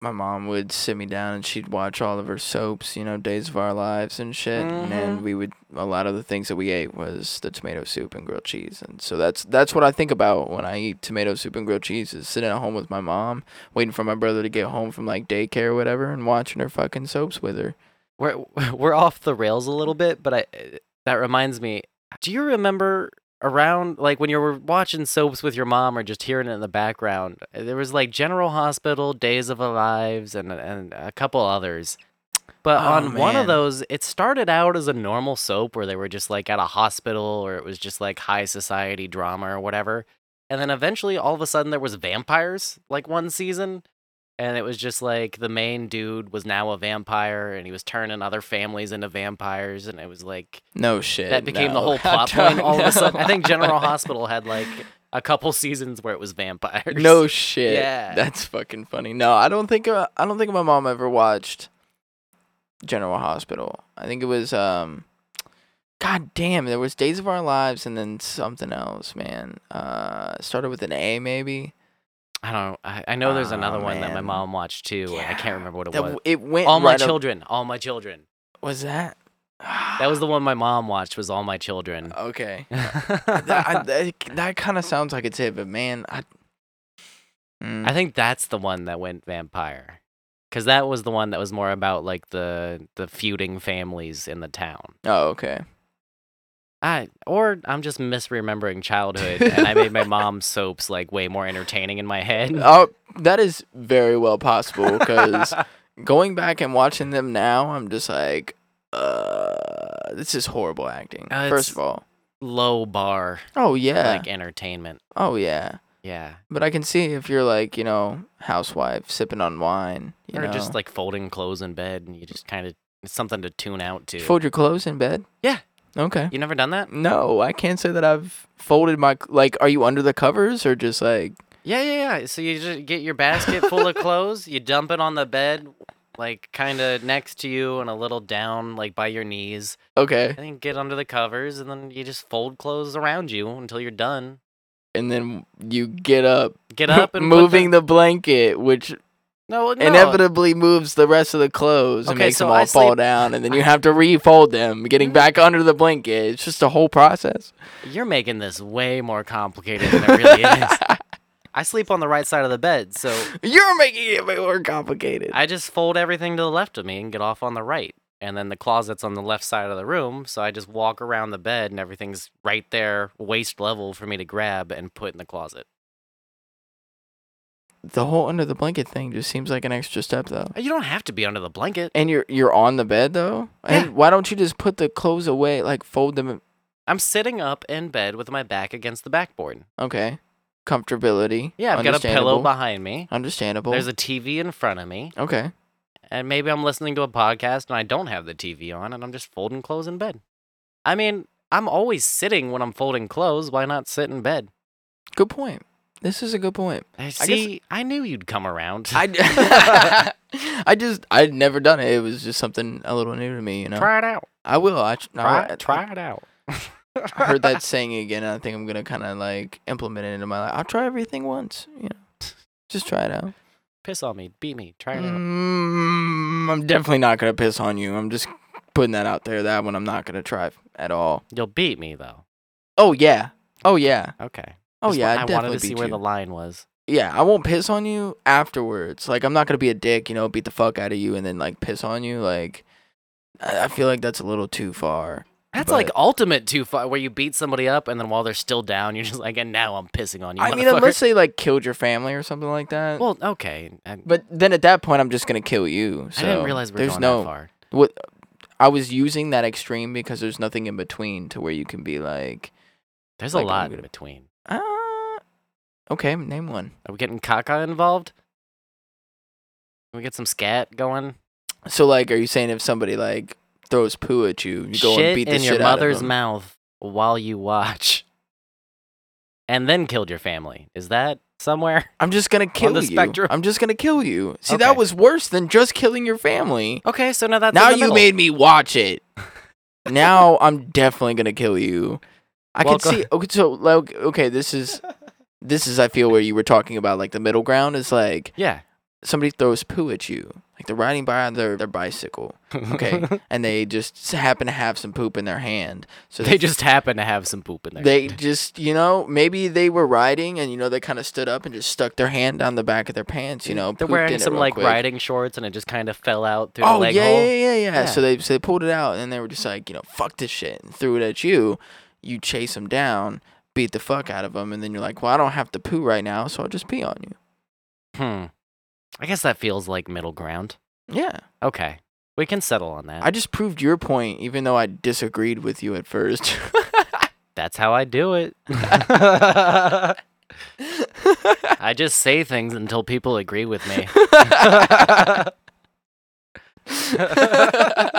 [SPEAKER 2] my mom would sit me down and she'd watch all of her soaps, you know, Days of Our Lives and shit. And then
[SPEAKER 3] Mhm.
[SPEAKER 2] we would a lot of the things that we ate was the tomato soup and grilled cheese. And so that's that's what I think about when I eat tomato soup and grilled cheese is sitting at home with my mom, waiting for my brother to get home from like daycare or whatever, and watching her fucking soaps with her.
[SPEAKER 3] We're we're off the rails a little bit, but I that reminds me. Do you remember around like when you were watching soaps with your mom or just hearing it in the background? Uh, there was like General Hospital, Days of Our Lives, and and a couple others. But
[SPEAKER 2] Oh,
[SPEAKER 3] on one of those, it started out as a normal soap where they were just like at a hospital or it was just like high society drama or whatever. And then eventually, all of a sudden, there was vampires like one season and it was just like the main dude was now a vampire and he was turning other families into vampires and it was like
[SPEAKER 2] No shit.
[SPEAKER 3] that became the whole plot point all of a sudden i think general hospital had like a couple seasons where it was vampires
[SPEAKER 2] No shit.
[SPEAKER 3] Yeah.
[SPEAKER 2] That's fucking funny. No, I don't think uh, I don't think my mom ever watched General Hospital. I think it was um God damn, there was Days of Our Lives and then something else, man. Uh started with an A maybe.
[SPEAKER 3] I don't know i, I know there's another
[SPEAKER 2] Aw,
[SPEAKER 3] one that my
[SPEAKER 2] man.
[SPEAKER 3] mom watched too and i can't remember what it
[SPEAKER 2] That
[SPEAKER 3] was
[SPEAKER 2] w- it went
[SPEAKER 3] all my
[SPEAKER 2] right up-
[SPEAKER 3] children all my children
[SPEAKER 2] was that?
[SPEAKER 3] that was the one my mom watched was all my children
[SPEAKER 2] Okay. that I, that, that kind of sounds like it's it, but man, I Mm.
[SPEAKER 3] I think that's the one that went vampire. Cause that was the one that was more about like the the feuding families in the town.
[SPEAKER 2] Oh, okay.
[SPEAKER 3] I or I'm just misremembering childhood and I made my mom's soaps like way more entertaining in my head.
[SPEAKER 2] Oh, that is very well possible because going back and watching them now, I'm just like, uh, this is horrible acting.
[SPEAKER 3] Uh,
[SPEAKER 2] First of all,
[SPEAKER 3] Low bar
[SPEAKER 2] oh yeah,
[SPEAKER 3] like entertainment.
[SPEAKER 2] oh yeah.
[SPEAKER 3] Yeah.
[SPEAKER 2] But I can see if you're like, you know, housewife sipping on wine, you
[SPEAKER 3] or
[SPEAKER 2] know,
[SPEAKER 3] just like folding clothes in bed and you just kind of it's something to tune out to.
[SPEAKER 2] fold your clothes in bed.
[SPEAKER 3] Yeah.
[SPEAKER 2] Okay.
[SPEAKER 3] you never done that?
[SPEAKER 2] No, I can't say that I've folded my like. Are you under the covers or just like?
[SPEAKER 3] Yeah, yeah, yeah. So you just get your basket full of clothes, you dump it on the bed, like kind of next to you and a little down, like by your knees,
[SPEAKER 2] Okay.
[SPEAKER 3] and then get under the covers, and then you just fold clothes around you until you're done.
[SPEAKER 2] And then you get up,
[SPEAKER 3] Get up and
[SPEAKER 2] moving the blanket, which
[SPEAKER 3] no, no.
[SPEAKER 2] inevitably moves the rest of the clothes and
[SPEAKER 3] Okay,
[SPEAKER 2] makes
[SPEAKER 3] so
[SPEAKER 2] them all
[SPEAKER 3] I
[SPEAKER 2] fall
[SPEAKER 3] sleep-
[SPEAKER 2] down, and then you have to refold them, getting mm-hmm. back under the blanket. It's just a whole process.
[SPEAKER 3] You're making this way more complicated than it really is. I sleep on the right side of the bed, so
[SPEAKER 2] You're making it way more complicated.
[SPEAKER 3] I just fold everything to the left of me and get off on the right. And then the closet's on the left side of the room, so I just walk around the bed and everything's right there, waist level for me to grab and put in the closet.
[SPEAKER 2] The whole under the blanket thing just seems like an extra step, though.
[SPEAKER 3] You don't have to be under the blanket.
[SPEAKER 2] And you're you're on the bed though.
[SPEAKER 3] Yeah.
[SPEAKER 2] And why don't you just put the clothes away, like fold them?
[SPEAKER 3] I'm sitting up in bed with my back against the backboard.
[SPEAKER 2] Okay, comfortability.
[SPEAKER 3] Yeah, I've got a pillow behind me.
[SPEAKER 2] Understandable.
[SPEAKER 3] There's a TV in front of me.
[SPEAKER 2] okay.
[SPEAKER 3] And maybe I'm listening to a podcast and I don't have the TV on and I'm just folding clothes in bed. I mean, I'm always sitting when I'm folding clothes. Why not sit in bed?
[SPEAKER 2] Good point. This is a good point.
[SPEAKER 3] I see. I, knew you'd come around.
[SPEAKER 2] I, I just I'd never done it. It was just something a little new to me. You know.
[SPEAKER 3] try it out.
[SPEAKER 2] I will. I
[SPEAKER 3] Try,
[SPEAKER 2] I,
[SPEAKER 3] try it out.
[SPEAKER 2] I heard that saying again, and I think I'm gonna kind of like implement it into my life. I'll try everything once. You know, just try it out.
[SPEAKER 3] Piss on me, beat me, try it out.
[SPEAKER 2] Mm, I'm definitely not gonna piss on you. I'm just putting that out there. That one I'm not gonna try at all.
[SPEAKER 3] You'll beat me though.
[SPEAKER 2] Oh yeah. Oh yeah.
[SPEAKER 3] Okay.
[SPEAKER 2] Oh yeah. I'd
[SPEAKER 3] I wanted to see where
[SPEAKER 2] you.
[SPEAKER 3] the line was.
[SPEAKER 2] Yeah, I won't piss on you afterwards. Like I'm not gonna be a dick, you know, beat the fuck out of you and then like piss on you. Like I, feel like that's a little too far.
[SPEAKER 3] That's like ultimate too far, where you beat somebody up and then while they're still down, you're just like, and now I'm pissing on you.
[SPEAKER 2] I mean,
[SPEAKER 3] motherfucker."
[SPEAKER 2] unless they like killed your family or something like that.
[SPEAKER 3] well, okay. I,
[SPEAKER 2] but then at that point, I'm just gonna kill you.
[SPEAKER 3] I didn't realize we were
[SPEAKER 2] there's
[SPEAKER 3] going
[SPEAKER 2] no
[SPEAKER 3] that far.
[SPEAKER 2] what. I was using that extreme because there's nothing in between to where you can be like,
[SPEAKER 3] There's
[SPEAKER 2] like,
[SPEAKER 3] a lot in between.
[SPEAKER 2] ah, okay, name one.
[SPEAKER 3] Are we getting caca involved? Can we get some scat going?
[SPEAKER 2] So like, are you saying if somebody like throws poo at you, you go
[SPEAKER 3] shit
[SPEAKER 2] and beat the
[SPEAKER 3] in
[SPEAKER 2] shit
[SPEAKER 3] your
[SPEAKER 2] out of
[SPEAKER 3] mother's
[SPEAKER 2] them?
[SPEAKER 3] mouth while you watch and then killed your family. Is that somewhere?
[SPEAKER 2] I'm just gonna kill
[SPEAKER 3] the
[SPEAKER 2] you.
[SPEAKER 3] spectrum?
[SPEAKER 2] I'm just gonna kill you. See,
[SPEAKER 3] Okay.
[SPEAKER 2] that was worse than just killing your family.
[SPEAKER 3] Okay, so now that's
[SPEAKER 2] now
[SPEAKER 3] in the
[SPEAKER 2] you
[SPEAKER 3] middle.
[SPEAKER 2] made me watch it. now I'm definitely gonna kill you. I
[SPEAKER 3] Well,
[SPEAKER 2] can see. Okay, so like, okay, this is this is I feel where you were talking about like the middle ground is like
[SPEAKER 3] Yeah.
[SPEAKER 2] somebody throws poo at you, like they're riding by on their their bicycle, okay, and they just happen to have some poop in their hand, so
[SPEAKER 3] they just happen to have some poop in there.
[SPEAKER 2] they just you know maybe they were riding and you know they kind of stood up and just stuck their hand down the back of their pants, you know,
[SPEAKER 3] They're wearing some like
[SPEAKER 2] quick.
[SPEAKER 3] riding shorts and it just kind of fell out through
[SPEAKER 2] Oh
[SPEAKER 3] the leg
[SPEAKER 2] yeah,
[SPEAKER 3] hole.
[SPEAKER 2] yeah, yeah, yeah,
[SPEAKER 3] Yeah.
[SPEAKER 2] So they so they pulled it out and they were just like, you know, fuck this shit and threw it at you. You chase them down, beat the fuck out of them, and then you're like, well, I don't have to poo right now, so I'll just pee on you.
[SPEAKER 3] Hmm. I guess that feels like middle ground.
[SPEAKER 2] Yeah,
[SPEAKER 3] Okay. We can settle on that.
[SPEAKER 2] I just proved your point, even though I disagreed with you at first.
[SPEAKER 3] That's how I do it. I just say things until people agree with me.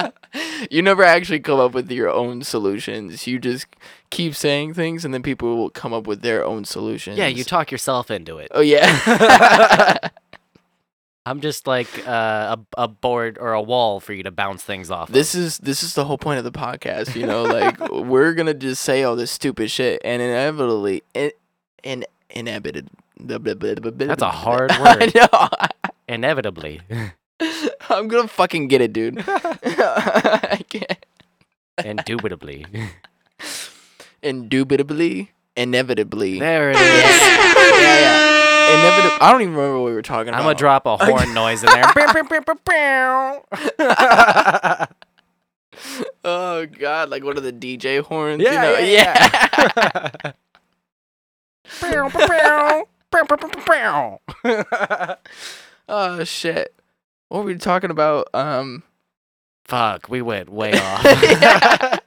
[SPEAKER 2] you never actually come up with your own solutions. You just keep saying things, and then people will come up with their own solutions.
[SPEAKER 3] Yeah, you talk yourself into it.
[SPEAKER 2] Oh yeah.
[SPEAKER 3] I'm just like uh, a a board or a wall for you to bounce things off. of.
[SPEAKER 2] this is this is the whole point of the podcast. You know, like we're gonna just say all this stupid shit, and inevitably, in, in inevitably.
[SPEAKER 3] That's a hard
[SPEAKER 2] I
[SPEAKER 3] word.
[SPEAKER 2] know.
[SPEAKER 3] Inevitably.
[SPEAKER 2] I'm gonna fucking get it, dude. I can't.
[SPEAKER 3] Indubitably.
[SPEAKER 2] Indubitably, inevitably.
[SPEAKER 3] There it is.
[SPEAKER 2] yeah, yeah. Inevitably. I don't even remember what we were talking about.
[SPEAKER 3] I'm gonna drop a horn noise in there.
[SPEAKER 2] Oh god, like one of the DJ horns.
[SPEAKER 3] Yeah,
[SPEAKER 2] you know?
[SPEAKER 3] yeah,
[SPEAKER 2] yeah. oh shit. What were we talking about? Um.
[SPEAKER 3] Fuck, we went way off.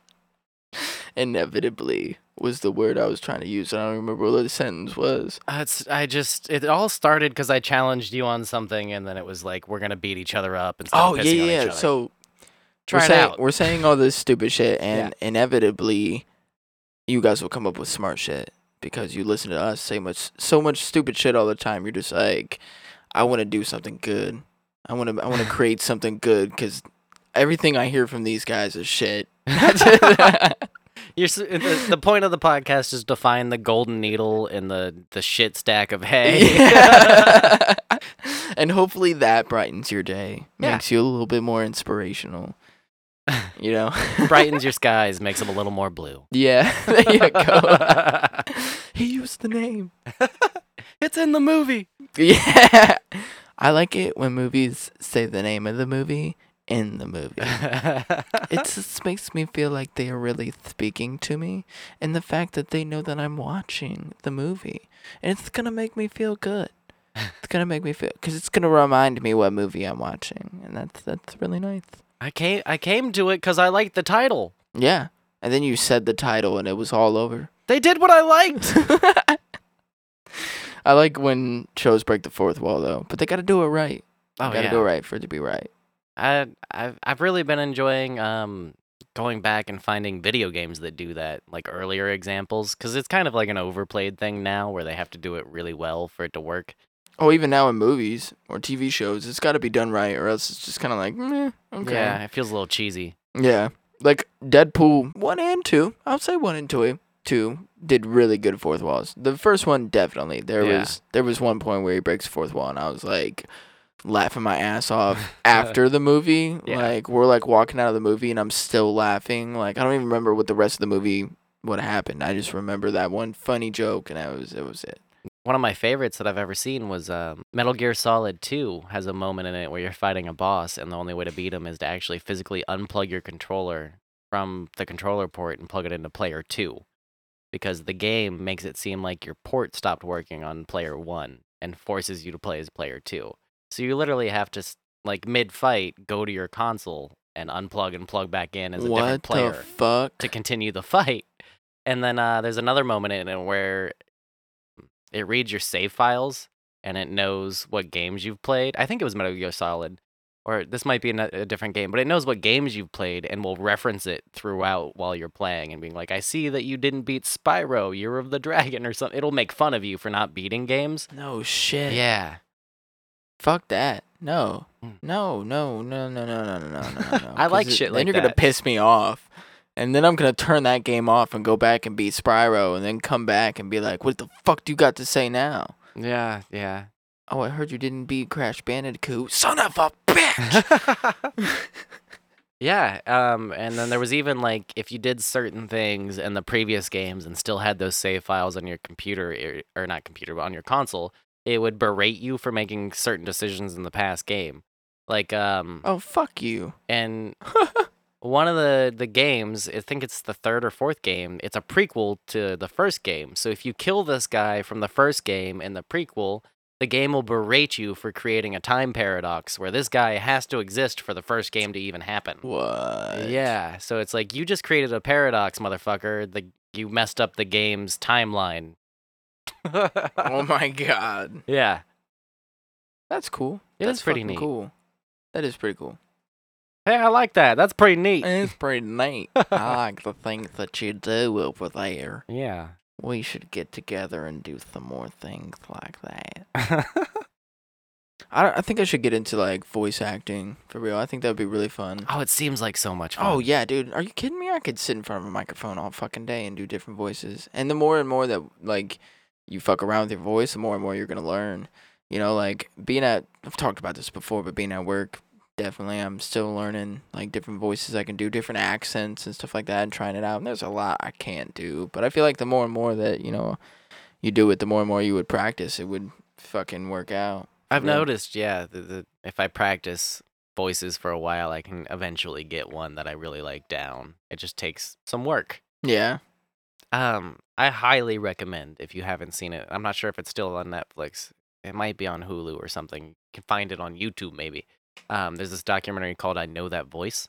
[SPEAKER 2] Inevitably was the word I was trying to use. I don't remember what the sentence was.
[SPEAKER 3] Uh, It's I just it all started because I challenged you on something and then it was like we're gonna beat each other up and
[SPEAKER 2] Oh yeah, yeah. So
[SPEAKER 3] try
[SPEAKER 2] we're
[SPEAKER 3] it
[SPEAKER 2] saying,
[SPEAKER 3] out.
[SPEAKER 2] We're saying all this stupid shit, and inevitably, you guys will come up with smart shit because you listen to us say much, so much stupid shit all the time. You're just like, I want to do something good. I want to, I want to create something good because everything I hear from these guys is shit.
[SPEAKER 3] You're, uh, the, the point of the podcast is to find the golden needle in the the shit stack of hay.
[SPEAKER 2] Yeah. and hopefully that brightens your day,
[SPEAKER 3] Yeah.
[SPEAKER 2] makes you a little bit more inspirational. You know,
[SPEAKER 3] Brightens your skies, makes them a little more blue.
[SPEAKER 2] Yeah, there you go. he used the name.
[SPEAKER 3] it's in the movie.
[SPEAKER 2] Yeah. I like it when movies say the name of the movie in the movie. It just makes me feel like they are really speaking to me, and the fact that they know that I'm watching the movie, and it's gonna make me feel good. It's gonna make me feel because it's gonna remind me what movie I'm watching, and that's that's really nice.
[SPEAKER 3] I came I came to it because I liked the title.
[SPEAKER 2] Yeah, and then you said the title, and it was all over.
[SPEAKER 3] They did what I liked.
[SPEAKER 2] I like when shows break the fourth wall though, but they gotta do it right.
[SPEAKER 3] Oh
[SPEAKER 2] gotta
[SPEAKER 3] yeah.
[SPEAKER 2] do it right for it to be right.
[SPEAKER 3] I I've I've really been enjoying um going back and finding video games that do that, like earlier examples, because it's kind of like an overplayed thing now where they have to do it really well for it to work.
[SPEAKER 2] Oh, even now in movies or TV shows, it's got to be done right, or else it's just kind of like, meh, okay.
[SPEAKER 3] Yeah, it feels a little cheesy.
[SPEAKER 2] Yeah. Like Deadpool 1 and 2. I'll say 1 and 2. 2 did really good fourth walls. The first one definitely. There
[SPEAKER 3] Yeah.
[SPEAKER 2] was there was one point where he breaks the fourth wall and I was like laughing my ass off after the movie.
[SPEAKER 3] Yeah.
[SPEAKER 2] Like we're like walking out of the movie and I'm still laughing. Like I don't even remember what the rest of the movie what happened. I just remember that one funny joke and that was it was it.
[SPEAKER 3] One of my favorites that I've ever seen was um, Metal Gear Solid 2 has a moment in it where you're fighting a boss and the only way to beat him is to actually physically unplug your controller from the controller port and plug it into player 2 because the game makes it seem like your port stopped working on player 1 and forces you to play as player 2. So you literally have to like mid-fight go to your console and unplug and plug back in as a
[SPEAKER 2] what
[SPEAKER 3] different player
[SPEAKER 2] the fuck?
[SPEAKER 3] to continue the fight. And then uh, there's another moment in it where it reads your save files and it knows what games you've played. I think it was Metal Gear Solid. Or this might be a, different game, but it knows what games you've played and will reference it throughout while you're playing and being like, I see that you didn't beat Spyro, Year of the Dragon, or something. It'll make fun of you for not beating games.
[SPEAKER 2] No shit.
[SPEAKER 3] Yeah.
[SPEAKER 2] Fuck that. No.
[SPEAKER 3] Mm.
[SPEAKER 2] No, no, no, no, no, no, no, no, no, no.
[SPEAKER 3] I like
[SPEAKER 2] it-
[SPEAKER 3] shit
[SPEAKER 2] Then
[SPEAKER 3] like
[SPEAKER 2] you're gonna piss me off. And then I'm gonna turn that game off and go back and beat Spyro and then come back and be like, what the fuck do you got to say now?
[SPEAKER 3] Yeah, yeah.
[SPEAKER 2] Oh, I heard you didn't beat Crash Bandicoot. Son of a bitch!
[SPEAKER 3] yeah, um, and then there was even like if you did certain things in the previous games and still had those save files on your computer er- or not computer but on your console, it would berate you for making certain decisions in the past game. Like um,
[SPEAKER 2] oh, fuck you.
[SPEAKER 3] and one of the the games, I think it's the third or fourth game. It's a prequel to the first game. So if you kill this guy from the first game in the prequel, the game will berate you for creating a time paradox where this guy has to exist for the first game to even happen.
[SPEAKER 2] What?
[SPEAKER 3] Yeah, so it's like you just created a paradox, motherfucker. The you messed up the game's timeline.
[SPEAKER 2] Oh my god.
[SPEAKER 3] yeah,
[SPEAKER 2] That's cool.
[SPEAKER 3] It
[SPEAKER 2] That's
[SPEAKER 3] is pretty neat.
[SPEAKER 2] Cool. That is pretty cool.
[SPEAKER 3] hey, I like that. That's pretty neat.
[SPEAKER 2] It's pretty neat. I like the things that you do over there.
[SPEAKER 3] yeah.
[SPEAKER 2] We should get together and do some more things like that. I, I think I should get into like voice acting for real. I think that would be really fun.
[SPEAKER 3] oh, it seems like so much fun.
[SPEAKER 2] Oh yeah, dude. Are you kidding me? I could sit in front of a microphone all fucking day and do different voices. And the more and more that like you fuck around with your voice, the more and more you're gonna learn. You know, like being at I've talked about this before, but being at work, definitely I'm still learning like different voices I can do, different accents and stuff like that and trying it out. And there's a lot I can't do. But I feel like the more and more that, you know, you do it, the more and more you would practice, it would fucking work out.
[SPEAKER 3] I've
[SPEAKER 2] real.
[SPEAKER 3] noticed, yeah, that that if I practice voices for a while, I can eventually get one that I really like down. It just takes some work.
[SPEAKER 2] Yeah.
[SPEAKER 3] Um, I highly recommend if you haven't seen it. I'm not sure if it's still on Netflix. It might be on Hulu or something. You can find it on YouTube maybe. Um, there's this documentary called "I Know That Voice,"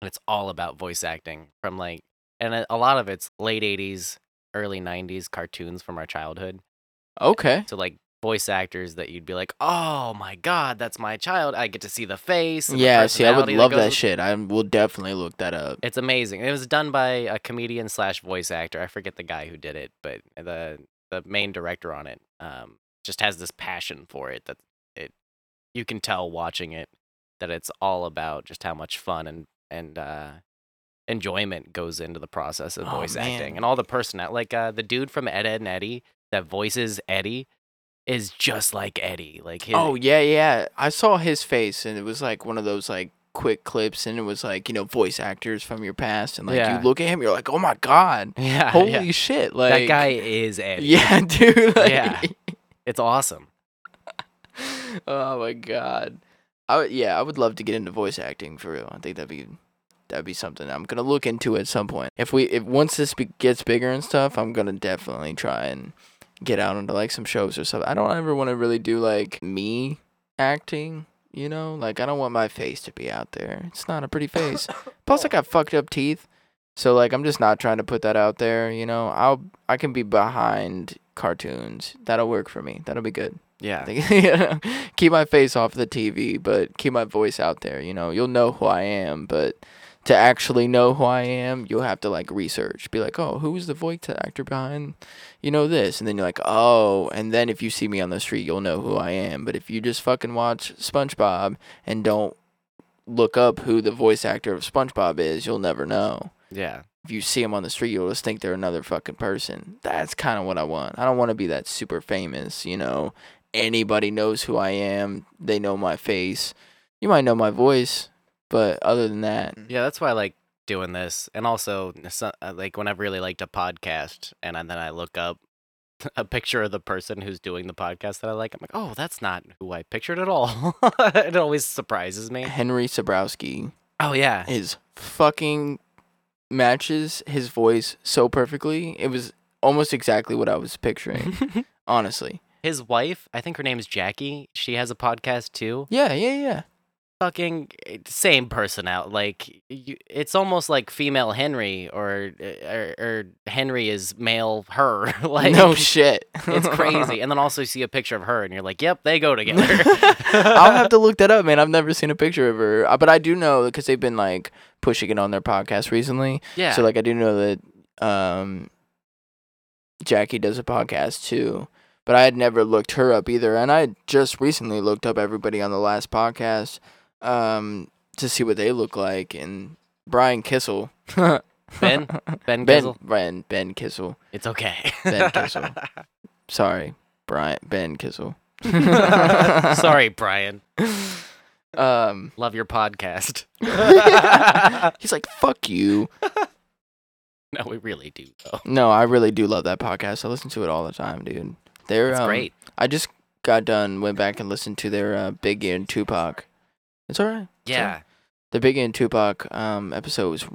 [SPEAKER 3] and it's all about voice acting from like, and a a lot of it's late '80s, early '90s cartoons from our childhood.
[SPEAKER 2] Okay.
[SPEAKER 3] So like voice actors that you'd be like, oh my god, that's my child. I get to see the face. and the
[SPEAKER 2] Yeah, see, I would love that
[SPEAKER 3] goes-
[SPEAKER 2] shit. I will definitely look that up.
[SPEAKER 3] It's amazing. It was done by a comedian slash voice actor. I forget the guy who did it, but the the main director on it um, just has this passion for it that you can tell watching it that it's all about just how much fun and and uh, enjoyment goes into the process of
[SPEAKER 2] Oh,
[SPEAKER 3] voice acting and all the personality. Like uh, the dude from Ed, Edd n Eddy that voices Eddy is just like Eddy. Like his,
[SPEAKER 2] Oh yeah, yeah. I saw his face, and it was like one of those like quick clips, and it was like you know voice actors from your past, and like
[SPEAKER 3] Yeah.
[SPEAKER 2] you look at him, you're like, oh my god,
[SPEAKER 3] yeah,
[SPEAKER 2] holy
[SPEAKER 3] yeah.
[SPEAKER 2] shit, like
[SPEAKER 3] that guy is Eddy.
[SPEAKER 2] Yeah, dude. like-
[SPEAKER 3] Yeah. It's awesome.
[SPEAKER 2] oh my god. I would, yeah, I would love to get into voice acting for real. I think that'd be that'd be something I'm gonna look into at some point. If we if once this be, gets bigger and stuff, I'm gonna definitely try and get out into like some shows or something. I don't ever want to really do like me acting. You know, like I don't want my face to be out there. It's not a pretty face. Plus, I got fucked up teeth, so like I'm just not trying to put that out there. You know, I'll I can be behind cartoons. That'll work for me. That'll be good.
[SPEAKER 3] Yeah.
[SPEAKER 2] Like, you know, keep my face off the TV, but keep my voice out there. You know, you'll know who I am, but to actually know who I am, you'll have to like research. Be like, oh, who's the voice actor behind, you know, this? And then you're like, oh, and then if you see me on the street, you'll know who I am. But if you just fucking watch SpongeBob and don't look up who the voice actor of SpongeBob is, you'll never know
[SPEAKER 3] Yeah.
[SPEAKER 2] if you see them on the street, you'll just think they're another fucking person. That's kind of what I want. I don't want to be that super famous, you know. Anybody knows who I am. They know my face. You might know my voice, but other than that,
[SPEAKER 3] Yeah, that's why I like doing this. And also, so- uh, like, when I've really liked a podcast and then I look up a picture of the person who's doing the podcast that I like, I'm like, oh, that's not who I pictured at all. it always surprises me.
[SPEAKER 2] Henry Zebrowski
[SPEAKER 3] Oh, yeah.
[SPEAKER 2] is fucking matches his voice so perfectly. It was almost exactly what I was picturing, honestly.
[SPEAKER 3] His wife, I think her name's Jackie. She has a podcast too.
[SPEAKER 2] Yeah, yeah, yeah.
[SPEAKER 3] fucking eh, same person out. Like you, it's almost like female Henry or, uh, or or Henry is male her. like
[SPEAKER 2] no shit.
[SPEAKER 3] it's crazy. And then also you see a picture of her and you're like, "Yep, they go together."
[SPEAKER 2] I'll have to look that up, man. I've never seen a picture of her, Uh, but I do know because they've been like pushing it on their podcast recently.
[SPEAKER 3] yeah.
[SPEAKER 2] So like I do know that um Jackie does a podcast too. But I had never looked her up either. And I just recently looked up everybody on the last podcast um to see what they look like and Brian Kissel.
[SPEAKER 3] Ben? Ben
[SPEAKER 2] Ben
[SPEAKER 3] Kissel?
[SPEAKER 2] Ben Ben Kissel.
[SPEAKER 3] it's okay.
[SPEAKER 2] Ben Kissel. Sorry, Brian Ben Kissel.
[SPEAKER 3] Sorry, Brian.
[SPEAKER 2] Um
[SPEAKER 3] Love your podcast.
[SPEAKER 2] he's like, fuck you.
[SPEAKER 3] no, we really do though.
[SPEAKER 2] No, I really do love that podcast. I listen to it all the time, dude. They're um,
[SPEAKER 3] great.
[SPEAKER 2] I just got done, went back and listened to their uh, Biggie and Tupac. It's alright.
[SPEAKER 3] Yeah.
[SPEAKER 2] The Biggie and Tupac um episodes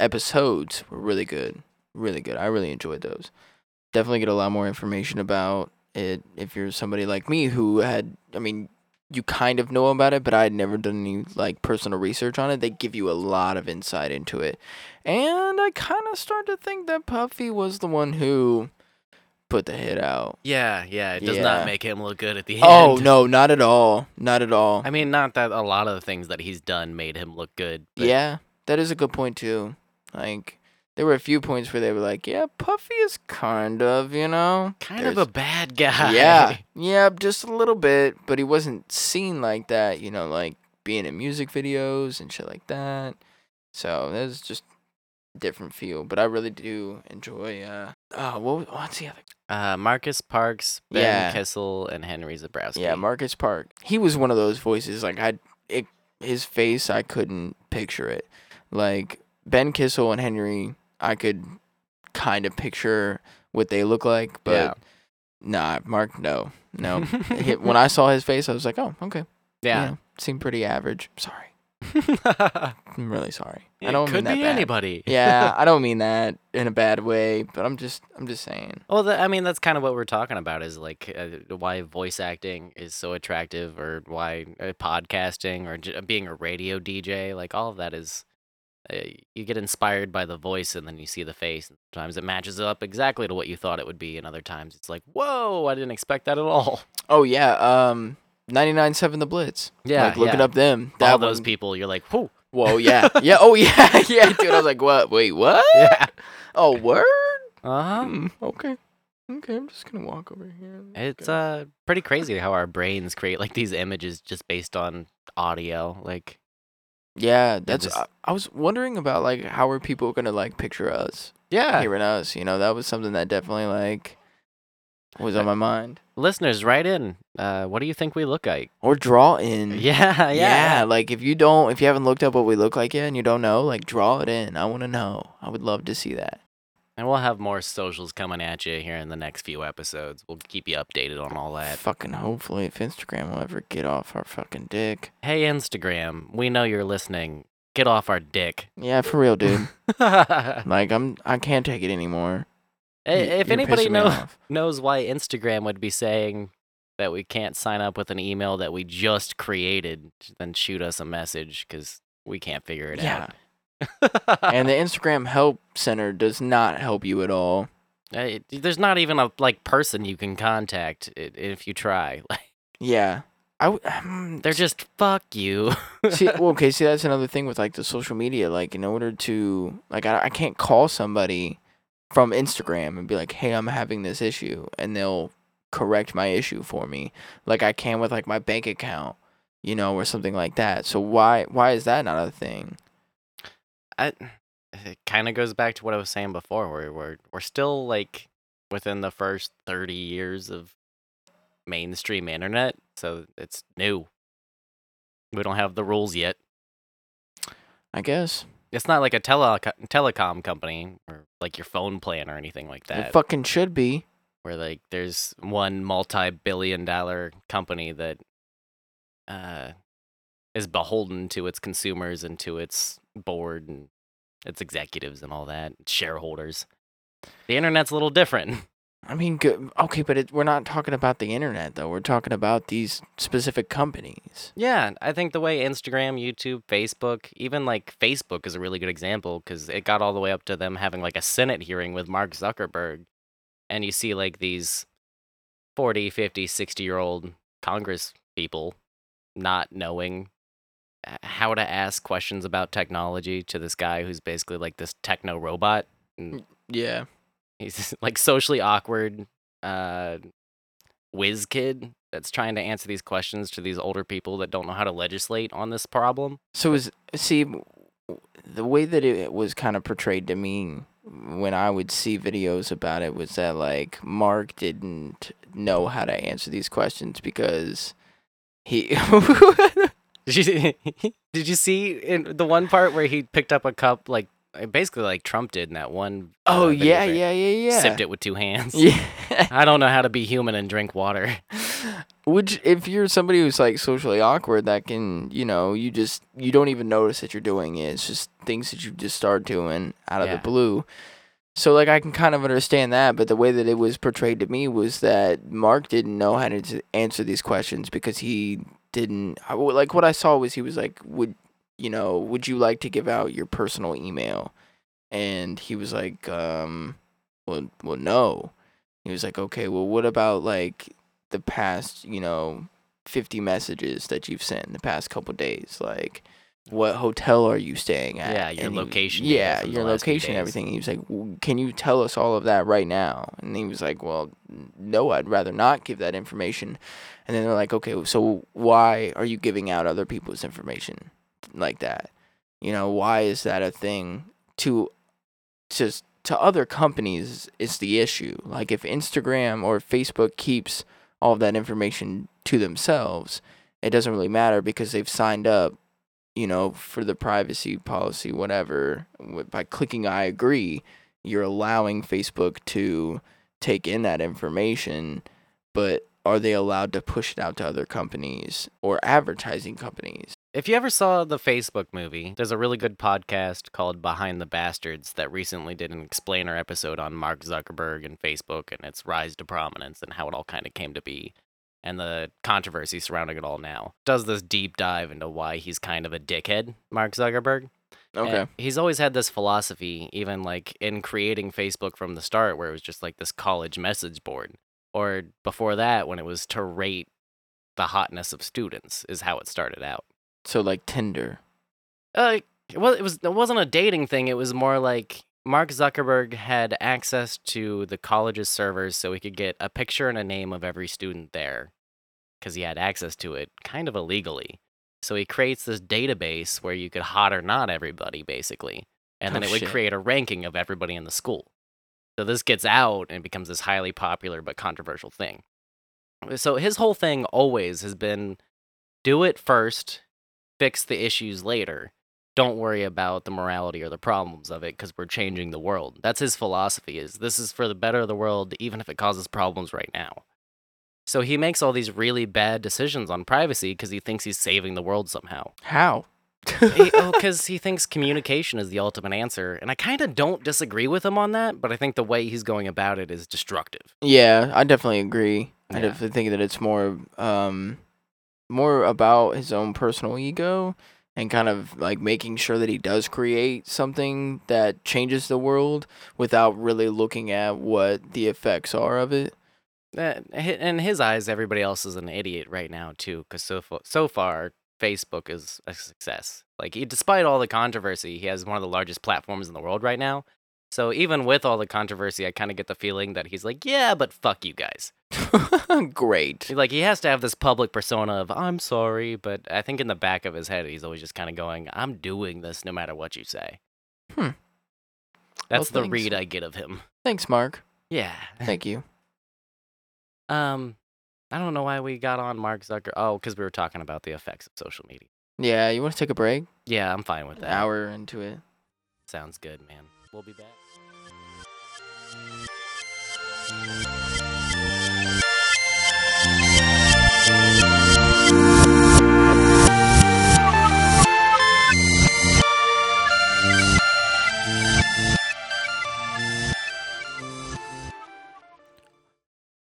[SPEAKER 2] episodes were really good. Really good. I really enjoyed those. Definitely get a lot more information about it if you're somebody like me who had I mean, you kind of know about it, but I had never done any like personal research on it. They give you a lot of insight into it. And I kind of start to think that Puffy was the one who put the hit out.
[SPEAKER 3] Yeah, yeah. It does
[SPEAKER 2] Yeah.
[SPEAKER 3] not make him look good at the oh, end.
[SPEAKER 2] Oh, no, not at all. Not at all.
[SPEAKER 3] I mean, not that a lot of the things that he's done made him look good. But
[SPEAKER 2] Yeah, that is a good point too. Like there were a few points where they were like, "Yeah, Puffy is kind of, you know,
[SPEAKER 3] Kind of a bad guy.
[SPEAKER 2] yeah, yeah, just a little bit, but he wasn't seen like that, you know, like being in music videos and shit like that. So that's just different feel. But I really do enjoy. uh Oh, what, what's the other?
[SPEAKER 3] Uh, Marcus Parks, Ben
[SPEAKER 2] Yeah.
[SPEAKER 3] Kissel, and Henry Zebrowski.
[SPEAKER 2] Yeah, Marcus Park. He was one of those voices. Like I, it, his face, I couldn't picture it. Like Ben Kissel and Henry, I could kind of picture what they look like, but
[SPEAKER 3] Yeah.
[SPEAKER 2] nah, Mark, no, no. When I saw his face, I was like, oh, okay,
[SPEAKER 3] yeah.
[SPEAKER 2] yeah, seemed pretty average. Sorry, I'm really sorry. I
[SPEAKER 3] it
[SPEAKER 2] don't
[SPEAKER 3] could
[SPEAKER 2] mean that
[SPEAKER 3] be
[SPEAKER 2] bad.
[SPEAKER 3] anybody.
[SPEAKER 2] Yeah, I don't mean that in a bad way, but I'm just, I'm just saying.
[SPEAKER 3] Well, th- I mean, that's kind of what we're talking about is like uh, why voice acting is so attractive or why uh, podcasting or j- being a radio DJ, like all of that is. Uh, you get inspired by the voice and then you see the face. And sometimes it matches up exactly to what you thought it would be, and other times it's like, whoa, I didn't expect that at all.
[SPEAKER 2] Oh yeah, um, 99.7 The Blitz.
[SPEAKER 3] Yeah,
[SPEAKER 2] like looking
[SPEAKER 3] yeah.
[SPEAKER 2] up them.
[SPEAKER 3] all those
[SPEAKER 2] one-
[SPEAKER 3] people, you're like, whoa.
[SPEAKER 2] Whoa, yeah, yeah, oh yeah, yeah, dude. I was like, what? Wait, what?
[SPEAKER 3] Yeah.
[SPEAKER 2] Oh, word?
[SPEAKER 3] Uh huh.
[SPEAKER 2] Mm, okay, okay. I'm just gonna walk over here.
[SPEAKER 3] It's uh pretty crazy how our brains create like these images just based on audio. Like,
[SPEAKER 2] yeah. That's.
[SPEAKER 3] just-
[SPEAKER 2] I, I was wondering about like how are people gonna like picture us,
[SPEAKER 3] yeah,
[SPEAKER 2] hearing us? You know, that was something that definitely like was on my mind.
[SPEAKER 3] listeners, write in. Uh, what do you think we look like?
[SPEAKER 2] Or draw in.
[SPEAKER 3] Yeah, yeah.
[SPEAKER 2] Yeah, like if you don't, if you haven't looked up what we look like yet and you don't know, like draw it in. I want to know. I would love to see that.
[SPEAKER 3] And we'll have more socials coming at you here in the next few episodes. We'll keep you updated on all that.
[SPEAKER 2] Fucking hopefully, if Instagram will ever get off our fucking dick.
[SPEAKER 3] Hey, Instagram, we know you're listening. Get off our dick.
[SPEAKER 2] Yeah, for real, dude. like I'm, I can't take it anymore. You're
[SPEAKER 3] anybody know, knows why Instagram would be saying that we can't sign up with an email that we just created, then shoot us a message because we can't figure it
[SPEAKER 2] Yeah,
[SPEAKER 3] out.
[SPEAKER 2] and the Instagram help center does not help you at all.
[SPEAKER 3] Uh, it- there's not even a like person you can contact if you try. Like
[SPEAKER 2] Yeah, I. w- mm,
[SPEAKER 3] they're just fuck you.
[SPEAKER 2] see, well, okay, see that's another thing with like the social media. Like in order to like, I, I can't call somebody from Instagram and be like, "Hey, I'm having this issue," and they'll correct my issue for me, like I can with like my bank account, you know, or something like that. So why why is that not a thing?
[SPEAKER 3] I, it kind of goes back to what I was saying before. Where we're we're still like within the first thirty years of mainstream internet, so it's new. We don't have the rules yet.
[SPEAKER 2] I guess
[SPEAKER 3] It's not like a tele telecom company or like your phone plan or anything like that.
[SPEAKER 2] it fucking should be.
[SPEAKER 3] where like there's one multi-billion dollar company that uh is beholden to its consumers and to its board and its executives and all that shareholders the internet's a little different
[SPEAKER 2] I mean, good. Okay, but it, we're not talking about the internet though. We're talking about these specific companies.
[SPEAKER 3] Yeah, I think the way Instagram, YouTube, Facebook, even like Facebook is a really good example because it got all the way up to them having like a Senate hearing with Mark Zuckerberg. And you see like these 40, 50, 60 year old Congress people not knowing uh, how to ask questions about technology to this guy who's basically like this techno robot. And mm,
[SPEAKER 2] Yeah.
[SPEAKER 3] He's like socially awkward uh whiz kid that's trying to answer these questions to these older people that don't know how to legislate on this problem.
[SPEAKER 2] So is see the way that it was kind of portrayed to me when I would see videos about it was that like Mark didn't know how to answer these questions because he
[SPEAKER 3] did you did you see in the one part where he picked up a cup like basically like Trump did in that one uh,
[SPEAKER 2] Oh
[SPEAKER 3] video
[SPEAKER 2] yeah, yeah, yeah, yeah.
[SPEAKER 3] sipped it with two hands
[SPEAKER 2] Yeah.
[SPEAKER 3] I don't know how to be human and drink water
[SPEAKER 2] Which, if you're somebody who's like socially awkward, that can, you know, you just you don't even notice that you're doing it. It's just things that you just start doing out of
[SPEAKER 3] Yeah.
[SPEAKER 2] the blue. So like I can kind of understand that, but the way that it was portrayed to me was that Mark didn't know how to answer these questions because he didn't. Like what I saw was he was like, "Would you know? Would you like to give out your personal email?" And he was like, um, "Well, well, no." He was like, "Okay, well, what about like the past, you know, 50 messages that you've sent in the past couple days like what hotel are you staying at
[SPEAKER 3] Yeah, your
[SPEAKER 2] And
[SPEAKER 3] location
[SPEAKER 2] yeah your location everything he was like "W- can you tell us all of that right now and he was like well no i'd rather not give that information and then they're like okay so why are you giving out other people's information like that you know why is that a thing to to to other companies is the issue like if instagram or facebook keeps all of that information to themselves, it doesn't really matter because they've signed up, you know, for the privacy policy, whatever. By clicking I agree, you're allowing Facebook to take in that information, but are they allowed to push it out to other companies or advertising companies?
[SPEAKER 3] If you ever saw the Facebook movie, there's a really good podcast called Behind the Bastards that recently did an explainer episode on Mark Zuckerberg and Facebook and its rise to prominence and how it all kind of came to be and the controversy surrounding it all now. Does this deep dive into why he's kind of a dickhead, Mark Zuckerberg?
[SPEAKER 2] Okay.
[SPEAKER 3] And he's always had this philosophy, even like in creating Facebook from the start, where it was just like this college message board. Or before that, when it was to rate the hotness of students, is how it started out.
[SPEAKER 2] So like Tinder.
[SPEAKER 3] Uh, well, it was it wasn't a dating thing. It was more like Mark Zuckerberg had access to the college's servers, so he could get a picture and a name of every student there, because he had access to it, kind of illegally. So he creates this database where you could hot or not everybody, basically, and then
[SPEAKER 2] Oh,
[SPEAKER 3] it would
[SPEAKER 2] shit.
[SPEAKER 3] create a ranking of everybody in the school. So this gets out and becomes this highly popular but controversial thing. So his whole thing always has been do it first, fix the issues later. Don't worry about the morality or the problems of it because we're changing the world. That's his philosophy is this is for the better of the world even if it causes problems right now. So he makes all these really bad decisions on privacy because he thinks he's saving the world somehow.
[SPEAKER 2] How?
[SPEAKER 3] He- oh, because he thinks communication is the ultimate answer. And I kind of don't disagree with him on that, but I think the way he's going about it is destructive.
[SPEAKER 2] Yeah, I definitely agree. I definitely think that it's more um more about his own personal ego and kind of like making sure that he does create something that changes the world without really looking at what the effects are of it.
[SPEAKER 3] Uh, hi- in his eyes, everybody else is an idiot right now too, because so far, so far, Facebook is a success. Like, he, despite all the controversy, he has one of the largest platforms in the world right now. So even with all the controversy, I kind of get the feeling that he's like, yeah, but fuck you guys.
[SPEAKER 2] Great.
[SPEAKER 3] Like he has to have this public persona of I'm sorry, but I think in the back of his head, he's always just kind of going, I'm doing this no matter what you say.
[SPEAKER 2] Hmm.
[SPEAKER 3] That's
[SPEAKER 2] Well,
[SPEAKER 3] the read I get of him.
[SPEAKER 2] Thanks, Mark.
[SPEAKER 3] Yeah.
[SPEAKER 2] Thank you.
[SPEAKER 3] Um, I don't know why we got on Mark Zucker. Oh, because we were talking about the effects of social media.
[SPEAKER 2] Yeah, you want to take a break?
[SPEAKER 3] Yeah, I'm fine with
[SPEAKER 2] An
[SPEAKER 3] that.
[SPEAKER 2] hour into it.
[SPEAKER 3] Sounds good, man. We'll be back.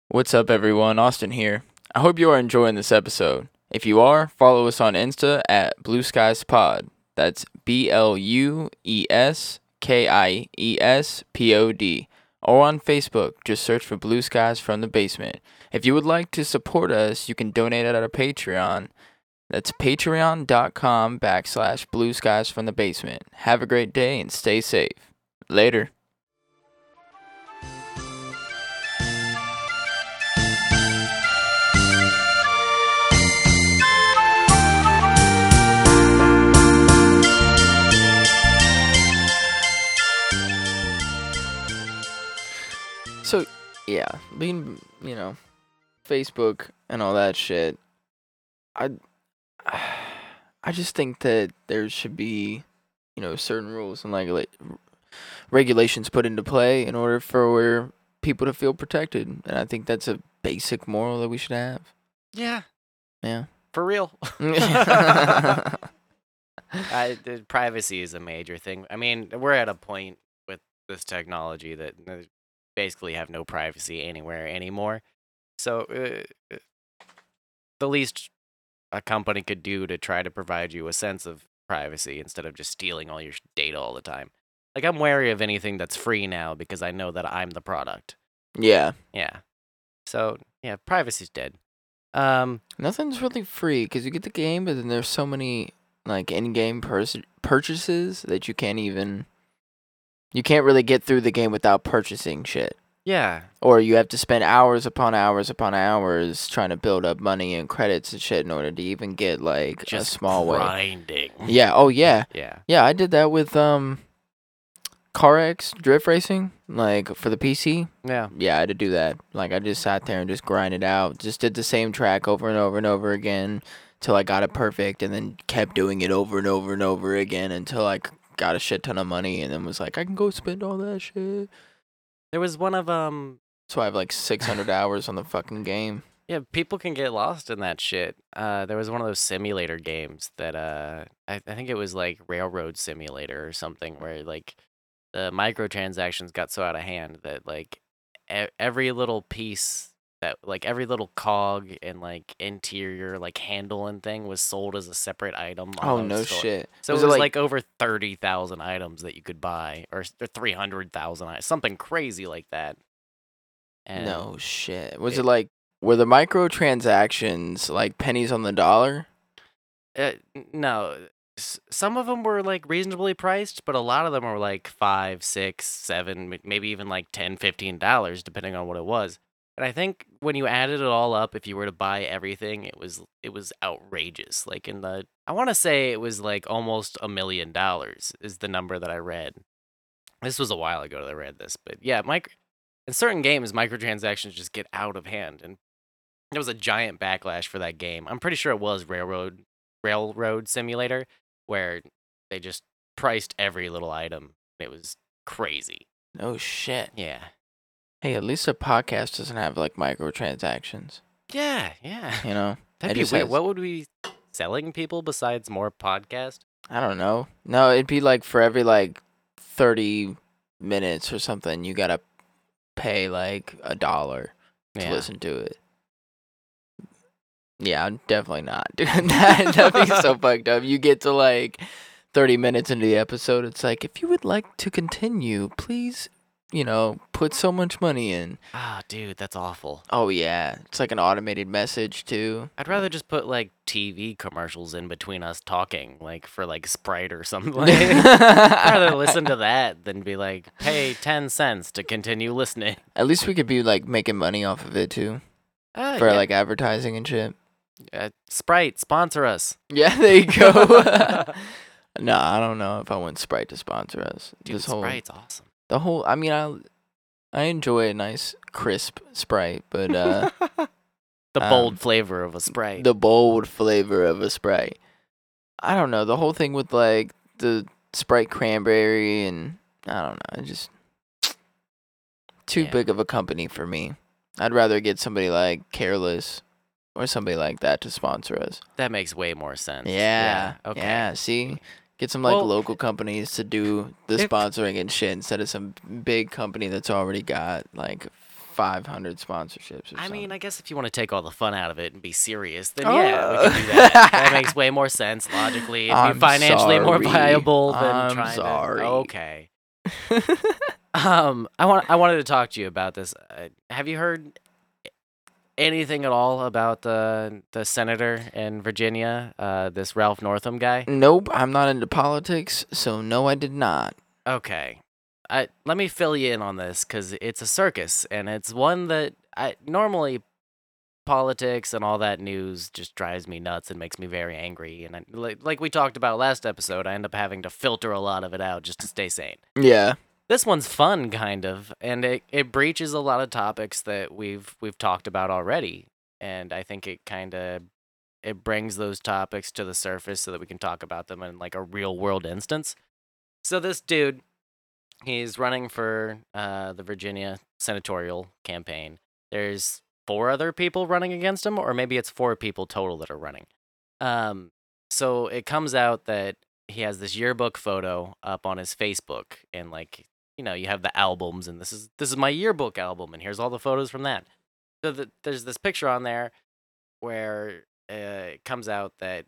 [SPEAKER 2] What's up, everyone? Austin here. I hope you are enjoying this episode. If you are, follow us on Insta at Blue Skies Pod. That's B L U E S K I E S P O D. Or on Facebook, just search for Blue Skies from the Basement. If you would like to support us, you can donate at our Patreon. That's patreon.com backslash blue skies from the basement. Have a great day and stay safe. Later. Yeah, being, you know, Facebook and all that shit, I, I just think that there should be, you know, certain rules and like regulations put into play in order for people to feel protected, and I think that's a basic moral that we should have.
[SPEAKER 3] Yeah,
[SPEAKER 2] Yeah.
[SPEAKER 3] for real. I, the privacy is a major thing. I mean, we're at a point with this technology that basically have no privacy anywhere anymore. So, uh, uh, the least a company could do to try to provide you a sense of privacy instead of just stealing all your data all the time. Like, I'm wary of anything that's free now because I know that I'm the product. Yeah. Yeah. So, yeah, privacy's dead. Um,
[SPEAKER 2] Nothing's really free because you get the game, but then there's so many like in-game pers- purchases that you can't even. You can't really get through the game without purchasing shit.
[SPEAKER 3] yeah,
[SPEAKER 2] Or you have to spend hours upon hours upon hours trying to build up money and credits and shit in order to even get like
[SPEAKER 3] just
[SPEAKER 2] a small way.
[SPEAKER 3] grinding.
[SPEAKER 2] Yeah. Oh yeah.
[SPEAKER 3] Yeah.
[SPEAKER 2] Yeah. I did that with um, CarX drift racing, like for the PC.
[SPEAKER 3] Yeah.
[SPEAKER 2] Yeah, I had to do that. Like I just sat there and just grinded out. Just did the same track over and over and over again till I got it perfect, and then kept doing it over and over and over again until I got a shit ton of money, and then was like, I can go spend all that shit.
[SPEAKER 3] There was one of um
[SPEAKER 2] So I have like 600 hours on the fucking game.
[SPEAKER 3] yeah, people can get lost in that shit. Uh there was one of those simulator games that uh I, I think it was like Railroad Simulator or something where like the microtransactions got so out of hand that like e- every little piece that like every little cog and like interior like handle and thing was sold as a separate item.
[SPEAKER 2] Oh no
[SPEAKER 3] store-
[SPEAKER 2] shit.
[SPEAKER 3] So
[SPEAKER 2] was
[SPEAKER 3] it was like, over thirty thousand items that you could buy, or, or three hundred thousand, something crazy like that. And
[SPEAKER 2] no shit. Was
[SPEAKER 3] it-
[SPEAKER 2] it like were the microtransactions like pennies on the dollar?
[SPEAKER 3] Uh, no, s- some of them were like reasonably priced, but a lot of them were like five, six, seven, maybe even like ten, fifteen dollars, depending on what it was. And I think when you added it all up, if you were to buy everything, it was it was outrageous. Like in the, I want to say it was like almost a million dollars is the number that I read. This was a while ago that I read this, but yeah, micro, in certain games, microtransactions just get out of hand, and there was a giant backlash for that game. I'm pretty sure it was Railroad Railroad Simulator, where they just priced every little item. It was crazy.
[SPEAKER 2] No shit.
[SPEAKER 3] Yeah.
[SPEAKER 2] Hey, at least a podcast doesn't have like microtransactions.
[SPEAKER 3] Yeah, yeah.
[SPEAKER 2] You know?
[SPEAKER 3] That'd be weird. What would we selling people besides more podcast?
[SPEAKER 2] I don't know. No, it'd be like for every like 30 minutes or something, you gotta pay like a dollar to
[SPEAKER 3] Yeah.
[SPEAKER 2] listen to it. Yeah, I'm definitely not doing that. That'd be so fucked up. You get to like 30 minutes into the episode, it's like, if you would like to continue, please, you know, put so much money in.
[SPEAKER 3] Ah, dude, that's awful.
[SPEAKER 2] Oh, yeah. It's like an automated message, too.
[SPEAKER 3] I'd rather just put like TV commercials in between us talking, like for like Sprite or something. I'd rather listen to that than be like, pay 10 cents to continue listening.
[SPEAKER 2] At least we could be like making money off of it, too,
[SPEAKER 3] Ah,
[SPEAKER 2] for
[SPEAKER 3] yeah.
[SPEAKER 2] like advertising and shit.
[SPEAKER 3] Uh, Sprite, sponsor us.
[SPEAKER 2] Yeah, there you go. no, I don't know if I want Sprite to sponsor us.
[SPEAKER 3] Dude,
[SPEAKER 2] this whole,
[SPEAKER 3] Sprite's awesome.
[SPEAKER 2] The whole. I mean, I, I enjoy a nice crisp Sprite, but uh,
[SPEAKER 3] the
[SPEAKER 2] um,
[SPEAKER 3] bold flavor of a Sprite.
[SPEAKER 2] the bold flavor of a Sprite. I don't know the whole thing with like the Sprite cranberry and I don't know. Just too
[SPEAKER 3] Yeah.
[SPEAKER 2] big of a company for me. I'd rather get somebody like Careless or somebody like that to sponsor us.
[SPEAKER 3] that makes way more sense.
[SPEAKER 2] Yeah.
[SPEAKER 3] Okay.
[SPEAKER 2] Yeah. See, get some like
[SPEAKER 3] Well,
[SPEAKER 2] local companies to do the
[SPEAKER 3] if-
[SPEAKER 2] sponsoring and shit instead of some big company that's already got like 500 sponsorships. Or
[SPEAKER 3] I mean. I guess if you want to take all the fun out of it and be serious, then
[SPEAKER 2] Oh.
[SPEAKER 3] yeah, we can do that. that makes way more sense logically. It'd be financially more viable than
[SPEAKER 2] I'm
[SPEAKER 3] trying
[SPEAKER 2] sorry.
[SPEAKER 3] to. Okay. Um, I want I wanted to talk to you about this. Uh, have you heard anything at all about the the senator in Virginia, uh, this Ralph Northam guy?
[SPEAKER 2] nope, I'm not into politics, so no, I did not.
[SPEAKER 3] Okay. I let me fill you in on this cuz it's a circus and it's one that I normally politics and all that news just drives me nuts and makes me very angry and I, like like we talked about last episode I end up having to filter a lot of it out just to stay sane.
[SPEAKER 2] Yeah.
[SPEAKER 3] This one's fun kind of and it it breaches a lot of topics that we've we've talked about already and I think it kind of it brings those topics to the surface so that we can talk about them in like a real world instance. So this dude, he's running for uh, the Virginia senatorial campaign. There's four other people running against him, or maybe it's four people total that are running. Um, so it comes out that he has this yearbook photo up on his Facebook, and like you know, you have the albums, and this is this is my yearbook album, and here's all the photos from that. So the, there's this picture on there where uh, it comes out that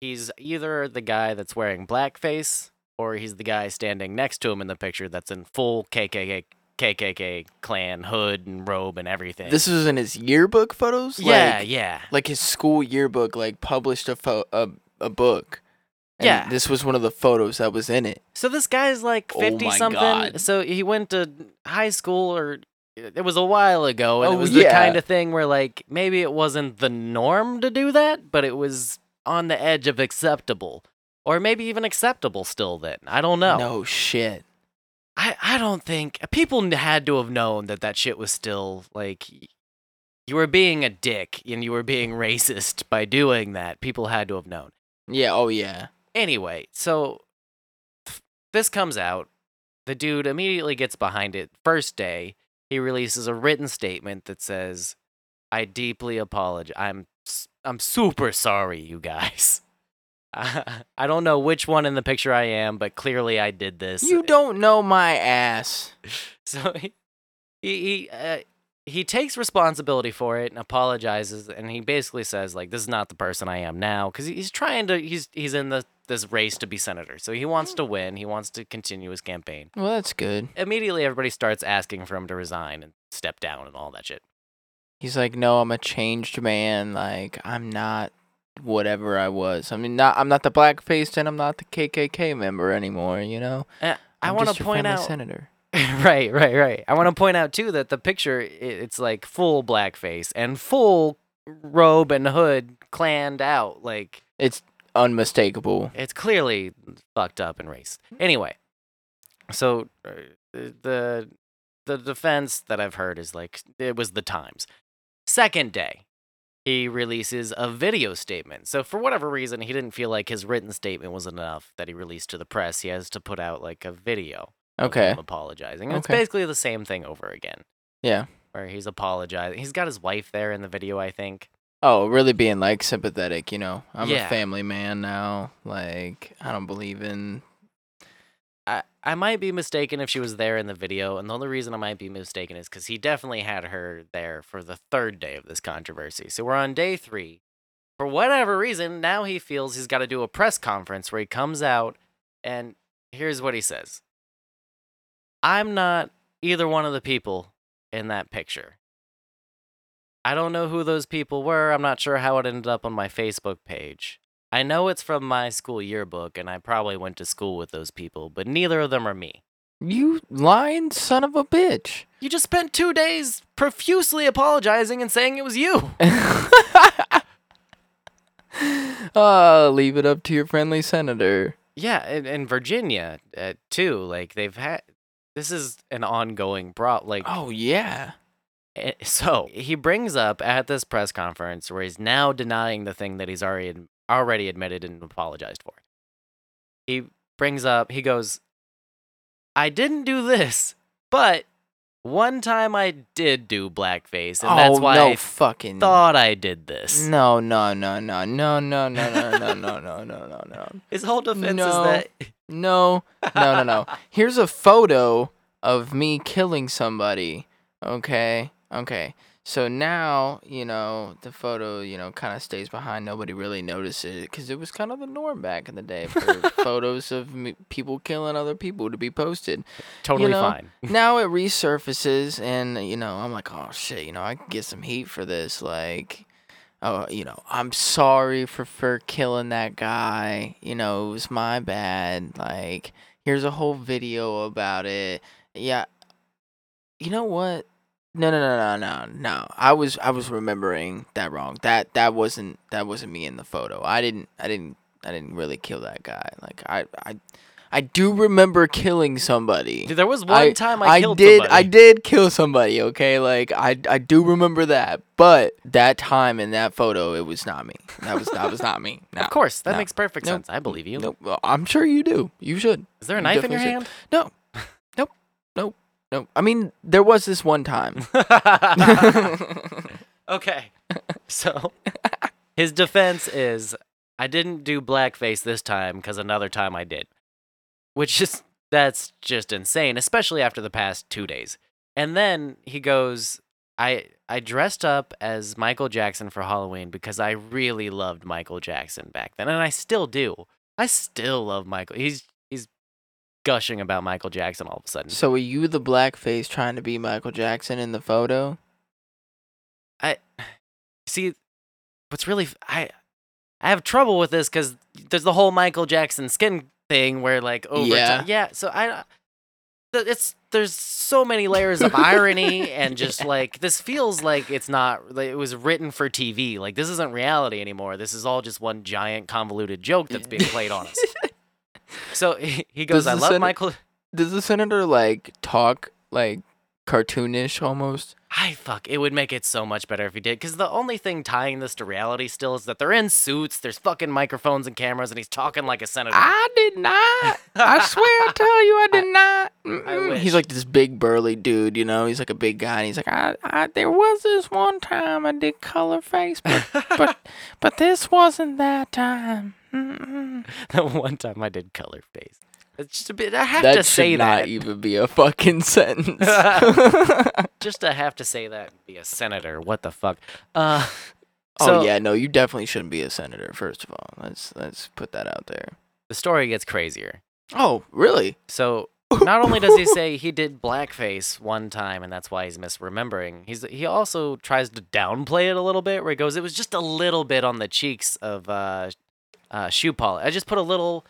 [SPEAKER 3] he's either the guy that's wearing blackface or he's the guy standing next to him in the picture that's in full KKK KKK Klan hood and robe and everything.
[SPEAKER 2] This was in his yearbook photos?
[SPEAKER 3] yeah,
[SPEAKER 2] Like,
[SPEAKER 3] yeah.
[SPEAKER 2] like his school yearbook, like published a pho- a, a book. And
[SPEAKER 3] Yeah.
[SPEAKER 2] This was one of the photos that was in it.
[SPEAKER 3] So this guy's like
[SPEAKER 2] Oh
[SPEAKER 3] 50
[SPEAKER 2] my
[SPEAKER 3] something.
[SPEAKER 2] God.
[SPEAKER 3] So he went to high school or it was a while ago and
[SPEAKER 2] Oh,
[SPEAKER 3] it was the kind of thing where like maybe it wasn't the norm to do that, but it was on the edge of acceptable. Or maybe even acceptable still then. I don't know.
[SPEAKER 2] No shit.
[SPEAKER 3] I, I don't think people had to have known that that shit was still like you were being a dick and you were being racist by doing that. People had to have known.
[SPEAKER 2] Yeah, oh yeah.
[SPEAKER 3] Anyway, so this comes out. The dude immediately gets behind it. First day, he releases a written statement that says, "I deeply apologize. I'm I'm super sorry, you guys. I don't know which one in the picture I am, but clearly I did this.
[SPEAKER 2] You don't know my ass.
[SPEAKER 3] So he he he, uh, he takes responsibility for it and apologizes, and he basically says like, "This is not the person I am now," because he's trying to he's he's in the this race to be senator, so he wants to win. He wants to continue his campaign.
[SPEAKER 2] Well, that's good.
[SPEAKER 3] Immediately, everybody starts asking for him to resign and step down and all that shit.
[SPEAKER 2] He's like, "No, I'm a changed man. Like, I'm not whatever I was. I mean, not I'm not the black-faced and I'm not the KKK member anymore, you know?
[SPEAKER 3] Uh, I want to point out
[SPEAKER 2] senator.
[SPEAKER 3] right, right, right. I want to point out too that the picture it's like full blackface and full robe and hood clanned out. Like
[SPEAKER 2] It's unmistakable.
[SPEAKER 3] it's clearly fucked up and racist. Anyway, so uh, the the defense that I've heard is like it was the Times. Second day, he releases a video statement. So for whatever reason, he didn't feel like his written statement was enough that he released to the press. He has to put out like a video
[SPEAKER 2] Okay.
[SPEAKER 3] him apologizing. And It's
[SPEAKER 2] Okay.
[SPEAKER 3] basically the same thing over again.
[SPEAKER 2] Yeah.
[SPEAKER 3] Where he's apologizing. He's got his wife there in the video, I think.
[SPEAKER 2] Oh, really being like sympathetic, you know. I'm
[SPEAKER 3] Yeah.
[SPEAKER 2] a family man now. Like, I don't believe in
[SPEAKER 3] I, I might be mistaken if she was there in the video, and the only reason I might be mistaken is because he definitely had her there for the third day of this controversy. So we're on day three. For whatever reason, now he feels he's got to do a press conference where he comes out, and here's what he says I'm not either one of the people in that picture. I don't know who those people were. I'm not sure how it ended up on my Facebook page. I know it's from my school yearbook, and I probably went to school with those people, but neither of them are me.
[SPEAKER 2] you lying son of a bitch.
[SPEAKER 3] You just spent two days profusely apologizing and saying it was you.
[SPEAKER 2] uh, leave it up to your friendly senator.
[SPEAKER 3] Yeah, in, in Virginia uh, too. Like they've had. This is an ongoing problem. Like
[SPEAKER 2] Oh yeah.
[SPEAKER 3] Eh, So he brings up at this press conference where he's now denying the thing that he's already already admitted and apologized for. He brings up, he goes, "I didn't do this, but one time I did do blackface, and
[SPEAKER 2] oh
[SPEAKER 3] that's why
[SPEAKER 2] no
[SPEAKER 3] I
[SPEAKER 2] fucking
[SPEAKER 3] thought I did this."
[SPEAKER 2] No, no, no, no, no, no, no, no, no, no, no, no, no, no.
[SPEAKER 3] His whole defense
[SPEAKER 2] No.
[SPEAKER 3] is that
[SPEAKER 2] No, no, no, no. Here's a photo of me killing somebody. Okay. Okay. So now, you know, the photo, you know, kind of stays behind. Nobody really notices it because it was kind of the norm back in the day for photos of me- people killing other people to be posted.
[SPEAKER 3] Totally
[SPEAKER 2] know,
[SPEAKER 3] fine.
[SPEAKER 2] now it resurfaces, and, you know, I'm like, oh, shit, you know, I can get some heat for this. Like, oh, you know, I'm sorry for, for killing that guy. You know, it was my bad. Like, here's a whole video about it. Yeah. You know what? No, no, no, no, no, no. I was I was remembering that wrong. That that wasn't that wasn't me in the photo. I didn't I didn't I didn't really kill that guy. Like I I I do remember killing somebody.
[SPEAKER 3] Dude, there was one time I, killed
[SPEAKER 2] did
[SPEAKER 3] somebody.
[SPEAKER 2] I did kill somebody, okay? Like I I do remember that. But that time in that photo it was not me. That was that was not me. No.
[SPEAKER 3] Of course, that
[SPEAKER 2] no,
[SPEAKER 3] makes perfect
[SPEAKER 2] no,
[SPEAKER 3] sense. I believe you.
[SPEAKER 2] No, well, I'm sure you do. You should.
[SPEAKER 3] Is there a
[SPEAKER 2] You
[SPEAKER 3] knife in your
[SPEAKER 2] definitely
[SPEAKER 3] hand?
[SPEAKER 2] No. Nope. I mean, there was this one time.
[SPEAKER 3] okay. So his defense is I didn't do blackface this time because another time I did. Which is that's just insane, especially after the past two days. And then he goes, I I dressed up as Michael Jackson for Halloween because I really loved Michael Jackson back then. And I still do. I still love Michael. He's gushing about Michael Jackson all of a sudden.
[SPEAKER 2] So were you the blackface trying to be Michael Jackson in the photo?
[SPEAKER 3] I see. What's really I I have trouble with this because there's the whole Michael Jackson skin thing where like over
[SPEAKER 2] Yeah.
[SPEAKER 3] time, yeah. So I it's there's so many layers of irony and just like this feels like it's not like it was written for TV. Like this isn't reality anymore. This is all just one giant convoluted joke that's being played on us. So he, he goes,
[SPEAKER 2] Does
[SPEAKER 3] I
[SPEAKER 2] the
[SPEAKER 3] love
[SPEAKER 2] Senate-
[SPEAKER 3] Michael.
[SPEAKER 2] Does the senator like talk like cartoonish almost?
[SPEAKER 3] I fuck. It would make it so much better if he did. Because the only thing tying this to reality still is that they're in suits. There's fucking microphones and cameras, and he's talking like a senator.
[SPEAKER 2] I did not. I swear I tell you, I did not. Mm-mm.
[SPEAKER 3] wish.
[SPEAKER 2] He's like this big burly dude, you know. He's like a big guy, and he's like, I, I there was this one time I did color face, but but but this wasn't that time.
[SPEAKER 3] That one time I did color face. It's just a bit. I have
[SPEAKER 2] That
[SPEAKER 3] to say
[SPEAKER 2] not
[SPEAKER 3] that.
[SPEAKER 2] Should not even be a fucking sentence.
[SPEAKER 3] just to have to say that and be a senator. What the fuck? Uh,
[SPEAKER 2] oh yeah, no, you definitely shouldn't be a senator. First of all, let's let's put that out there.
[SPEAKER 3] The story gets crazier.
[SPEAKER 2] Oh really?
[SPEAKER 3] So not only does he say he did blackface one time and that's why he's misremembering, he's he also tries to downplay it a little bit where he goes, it was just a little bit on the cheeks of uh, uh, shoe polish. I just put a little,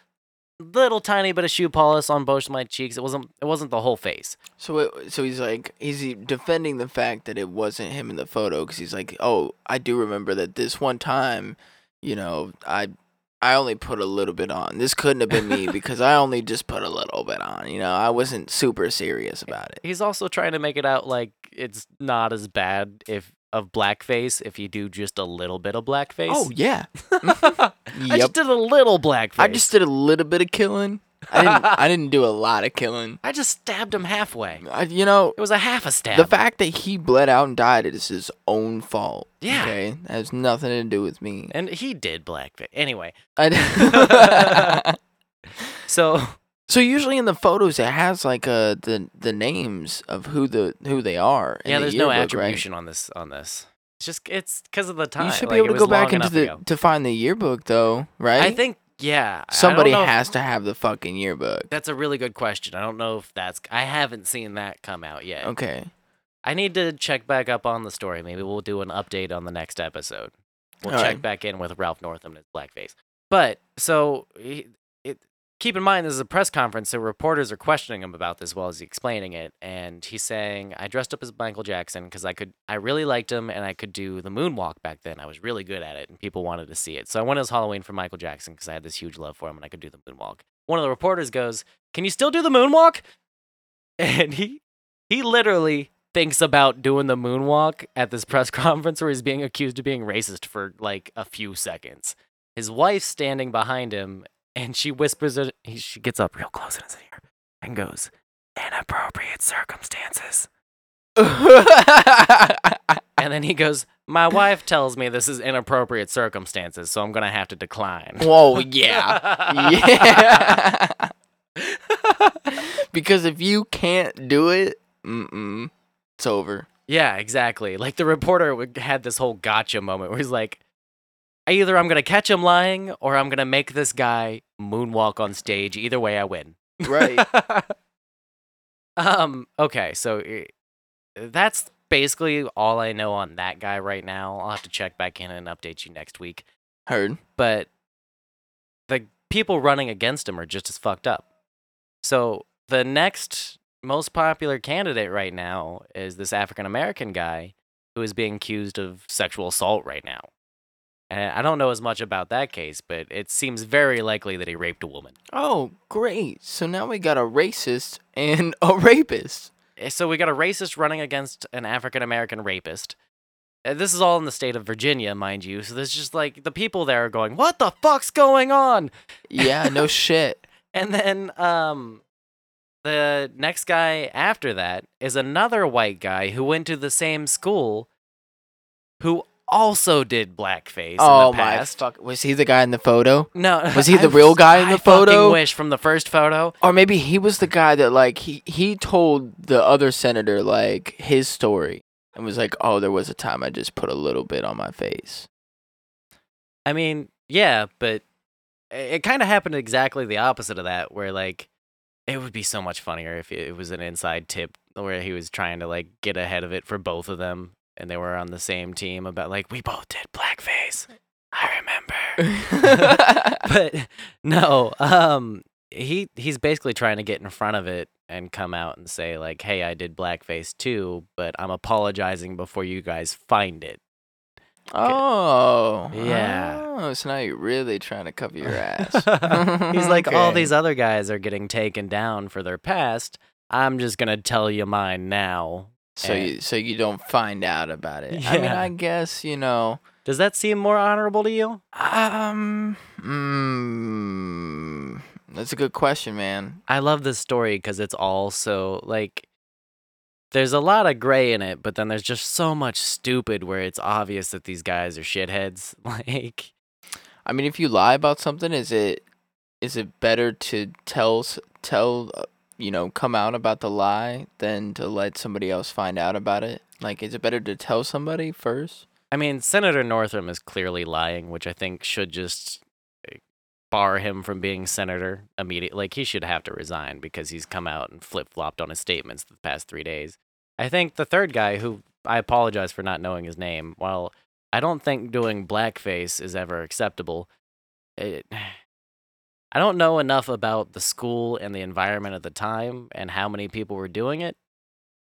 [SPEAKER 3] little tiny bit of shoe polish on both of my cheeks. It wasn't it wasn't the whole face.
[SPEAKER 2] So it, so he's like he's defending the fact that it wasn't him in the photo because he's like, oh, I do remember that this one time, you know, I I only put a little bit on. This couldn't have been me because I only just put a little bit on. You know, I wasn't super serious about it.
[SPEAKER 3] He's also trying to make it out like it's not as bad if of blackface if you do just a little bit of blackface.
[SPEAKER 2] Oh yeah,
[SPEAKER 3] I
[SPEAKER 2] yep.
[SPEAKER 3] just did a little blackface.
[SPEAKER 2] I just did a little bit of killing. I didn't. I didn't do a lot of killing.
[SPEAKER 3] I just stabbed him halfway.
[SPEAKER 2] I, you know,
[SPEAKER 3] It was a half a stab.
[SPEAKER 2] the fact that he bled out and died is his own fault.
[SPEAKER 3] Yeah.
[SPEAKER 2] Okay, that has nothing to do with me.
[SPEAKER 3] and he did blackface. Anyway,
[SPEAKER 2] I
[SPEAKER 3] so
[SPEAKER 2] so usually in the photos it has like uh the the names of who the who they are.
[SPEAKER 3] yeah,
[SPEAKER 2] the
[SPEAKER 3] there's no
[SPEAKER 2] yearbook, right?
[SPEAKER 3] attribution on this on this. It's just it's because of the time.
[SPEAKER 2] You should
[SPEAKER 3] like,
[SPEAKER 2] be able to go back into the
[SPEAKER 3] ago.
[SPEAKER 2] to find the yearbook though, right?
[SPEAKER 3] I think yeah.
[SPEAKER 2] Somebody
[SPEAKER 3] know if-
[SPEAKER 2] has to have the fucking yearbook.
[SPEAKER 3] That's a really good question. I don't know if that's. I haven't seen that come out yet.
[SPEAKER 2] Okay.
[SPEAKER 3] I need to check back up on the story. Maybe we'll do an update on the next episode. We'll
[SPEAKER 2] All
[SPEAKER 3] check
[SPEAKER 2] right.
[SPEAKER 3] back in with Ralph Northam and his blackface. But so he, keep in mind this is a press conference, so reporters are questioning him about this while he's explaining it, and he's saying, "I dressed up as Michael Jackson because I could, I really liked him, and I could do the moonwalk back then. I was really good at it, and people wanted to see it. So I went as Halloween for Michael Jackson because I had this huge love for him, and I could do the moonwalk." One of the reporters goes, "Can you still do the moonwalk?" And he he literally thinks about doing the moonwalk at this press conference where he's being accused of being racist for like a few seconds. His wife's standing behind him and she whispers it. He, she gets up real close in his ear and goes, Inappropriate circumstances. And then he goes, My wife tells me this is inappropriate circumstances, so I'm going to have to decline.
[SPEAKER 2] Whoa, yeah. yeah. because if you can't do it, mm-mm. it's over.
[SPEAKER 3] Yeah, exactly. Like the reporter had this whole gotcha moment where he's like, either I'm gonna catch him lying or I'm gonna make this guy moonwalk on stage. Either way, I win.
[SPEAKER 2] Right.
[SPEAKER 3] um. Okay. So eh, that's basically all I know on that guy right now. I'll have to check back in and update you next week.
[SPEAKER 2] Heard.
[SPEAKER 3] But the people running against him are just as fucked up. So the next most popular candidate right now is this African American guy who is being accused of sexual assault right now. And I don't know as much about that case, but it seems very likely that he raped a woman.
[SPEAKER 2] Oh, great. So now we got a racist and a rapist.
[SPEAKER 3] Eh, So we got a racist running against an African American rapist. Uh, This is all in the state of Virginia, mind you. So there's just like the people there are going, "What the fuck's going on?"
[SPEAKER 2] Yeah, no shit.
[SPEAKER 3] And then um the next guy after that is another white guy who went to the same school who also did blackface
[SPEAKER 2] Oh
[SPEAKER 3] in the
[SPEAKER 2] oh,
[SPEAKER 3] my
[SPEAKER 2] fuck! Was he the guy in the photo?
[SPEAKER 3] No,
[SPEAKER 2] Was he the
[SPEAKER 3] I-
[SPEAKER 2] real guy in the
[SPEAKER 3] I
[SPEAKER 2] photo?
[SPEAKER 3] wish from the first photo.
[SPEAKER 2] Or maybe he was the guy that like he he told the other senator like his story and was like, "Oh, there was a time I just put a little bit on my face."
[SPEAKER 3] I mean, yeah, but it, it kind of happened exactly the opposite of that, where like it would be so much funnier if it was an inside tip where he was trying to like get ahead of it for both of them, and they were on the same team about like we both did blackface. I remember, but no, um, he he's basically trying to get in front of it and come out and say like, hey, I did blackface too, but I'm apologizing before you guys find it.
[SPEAKER 2] oh,
[SPEAKER 3] Yeah.
[SPEAKER 2] Oh, so now you're really trying to cover your ass.
[SPEAKER 3] He's like, all these other guys are getting taken down for their past. I'm just gonna tell you mine now.
[SPEAKER 2] So
[SPEAKER 3] Eh.
[SPEAKER 2] you so you don't find out about it. I mean, I guess you know.
[SPEAKER 3] Does that seem more honorable to you?
[SPEAKER 2] Um, mm, that's a good question, man.
[SPEAKER 3] I love this story because it's all so like. There's a lot of gray in it, but then there's just so much stupid where it's obvious that these guys are shitheads. Like,
[SPEAKER 2] I mean, if you lie about something, is it is it better to tell tell uh, you know come out about the lie than to let somebody else find out about it? Like, is it better to tell somebody first?
[SPEAKER 3] I mean, Senator Northam is clearly lying, which I think should just eh, bar him from being senator immediately. Like he should have to resign because he's come out and flip flopped on his statements the past three days. I think the third guy, who I apologize for not knowing his name, while I don't think doing blackface is ever acceptable, it, I don't know enough about the school and the environment at the time and how many people were doing it.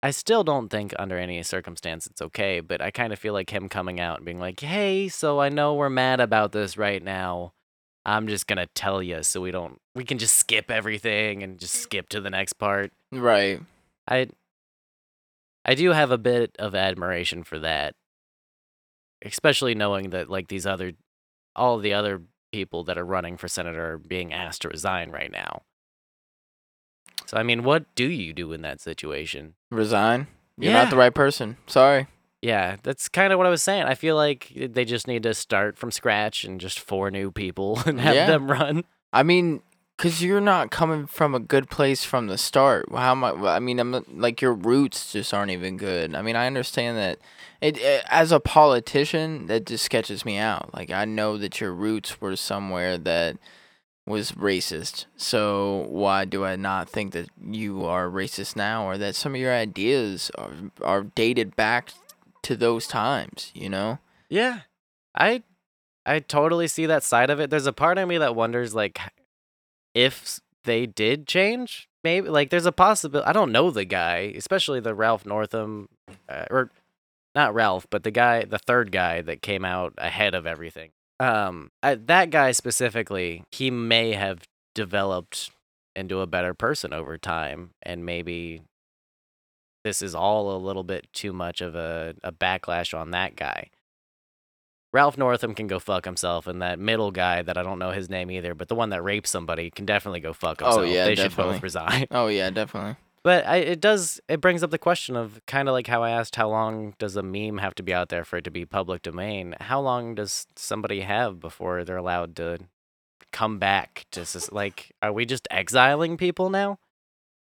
[SPEAKER 3] I still don't think under any circumstance it's okay, but I kind of feel like him coming out and being like, "Hey, so I know we're mad about this right now. I'm just going to tell you so we don't we can just skip everything and just mm. skip to the next part."
[SPEAKER 2] Right.
[SPEAKER 3] I I do have a bit of admiration for that. Especially knowing that like these other all the other people that are running for senator are being asked to resign right now. So I mean, what do you do in that situation?
[SPEAKER 2] Resign. You're
[SPEAKER 3] Yeah.
[SPEAKER 2] not the right person. Sorry.
[SPEAKER 3] Yeah, that's kind of what I was saying. I feel like they just need to start from scratch and just four new people and have
[SPEAKER 2] Yeah.
[SPEAKER 3] them run.
[SPEAKER 2] I mean, cause you're not coming from a good place from the start. How am I? I mean, I'm like your roots just aren't even good. I mean, I understand that. It, it as a politician, that just sketches me out. Like I know that your roots were somewhere that was racist. So why do I not think that you are racist now, or that some of your ideas are are dated back to those times? You know.
[SPEAKER 3] Yeah. I I totally see that side of it. There's a part of me that wonders like if they did change, maybe like there's a possibility. I don't know the guy, especially the Ralph Northam uh, or not Ralph, but the guy, the third guy that came out ahead of everything. Um I, that guy specifically, he may have developed into a better person over time and maybe this is all a little bit too much of a, a backlash on that guy. Ralph Northam can go fuck himself, and that middle guy that I don't know his name either, but the one that raped somebody can definitely go fuck
[SPEAKER 2] oh,
[SPEAKER 3] himself.
[SPEAKER 2] Oh, yeah,
[SPEAKER 3] they should
[SPEAKER 2] definitely.
[SPEAKER 3] both resign.
[SPEAKER 2] Oh yeah, definitely.
[SPEAKER 3] But I, it does it brings up the question of kind of like how I asked how long does a meme have to be out there for it to be public domain? How long does somebody have before they're allowed to come back to soc- like are we just exiling people now?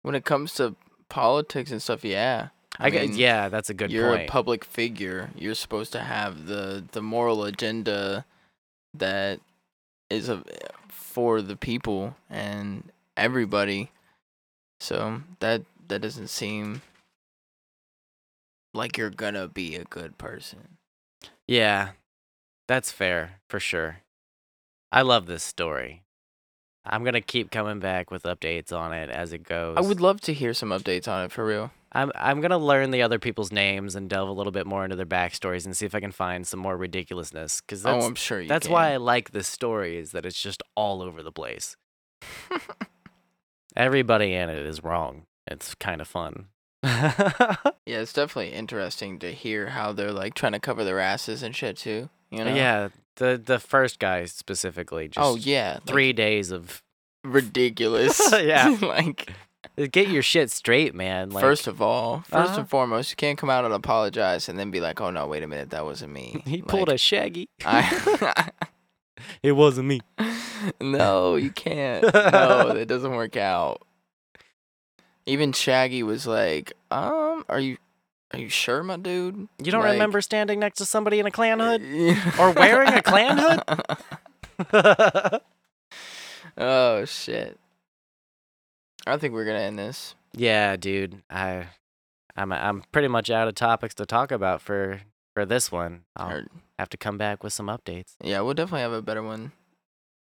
[SPEAKER 2] When it comes to politics and stuff, yeah.
[SPEAKER 3] I, gue-
[SPEAKER 2] mean,
[SPEAKER 3] yeah, that's a good
[SPEAKER 2] you're
[SPEAKER 3] point.
[SPEAKER 2] a public figure. You're supposed to have the the moral agenda that is a, for the people and everybody. So that that doesn't seem like you're gonna be a good person.
[SPEAKER 3] yeah, that's fair for sure. I love this story. I'm gonna keep coming back with updates on it as it goes.
[SPEAKER 2] I would love to hear some updates on it for real.
[SPEAKER 3] I'm I'm gonna learn the other people's names and delve a little bit more into their backstories and see if I can find some more ridiculousness. Because oh, that's
[SPEAKER 2] oh, I'm sure you.
[SPEAKER 3] that's
[SPEAKER 2] can.
[SPEAKER 3] why I like this story is that it's just all over the place. Everybody in it is wrong. It's kind of fun.
[SPEAKER 2] Yeah, it's definitely interesting to hear how they're like trying to cover their asses and shit too. You know?
[SPEAKER 3] Yeah, the the first guy specifically. Just
[SPEAKER 2] oh yeah. like,
[SPEAKER 3] three days of
[SPEAKER 2] ridiculous.
[SPEAKER 3] Yeah.
[SPEAKER 2] like
[SPEAKER 3] get your shit straight, man. Like,
[SPEAKER 2] first of all, 1st
[SPEAKER 3] Uh-huh.
[SPEAKER 2] and foremost, you can't come out and apologize and then be like, "Oh no, wait a minute, that wasn't me."
[SPEAKER 3] he pulled a shaggy.
[SPEAKER 2] I
[SPEAKER 3] it wasn't me.
[SPEAKER 2] no, you can't. No, that doesn't work out. Even Shaggy was like, "Um, are you, are you sure, my dude?"
[SPEAKER 3] You don't
[SPEAKER 2] Like-
[SPEAKER 3] remember standing next to somebody in a Klan hood?
[SPEAKER 2] Yeah.
[SPEAKER 3] Or wearing a Klan hood?
[SPEAKER 2] oh shit! I think we're gonna end this.
[SPEAKER 3] yeah, dude. I, I'm I'm pretty much out of topics to talk about for for this one. I'll
[SPEAKER 2] Or-
[SPEAKER 3] have to come back with some updates.
[SPEAKER 2] yeah, we'll definitely have a better one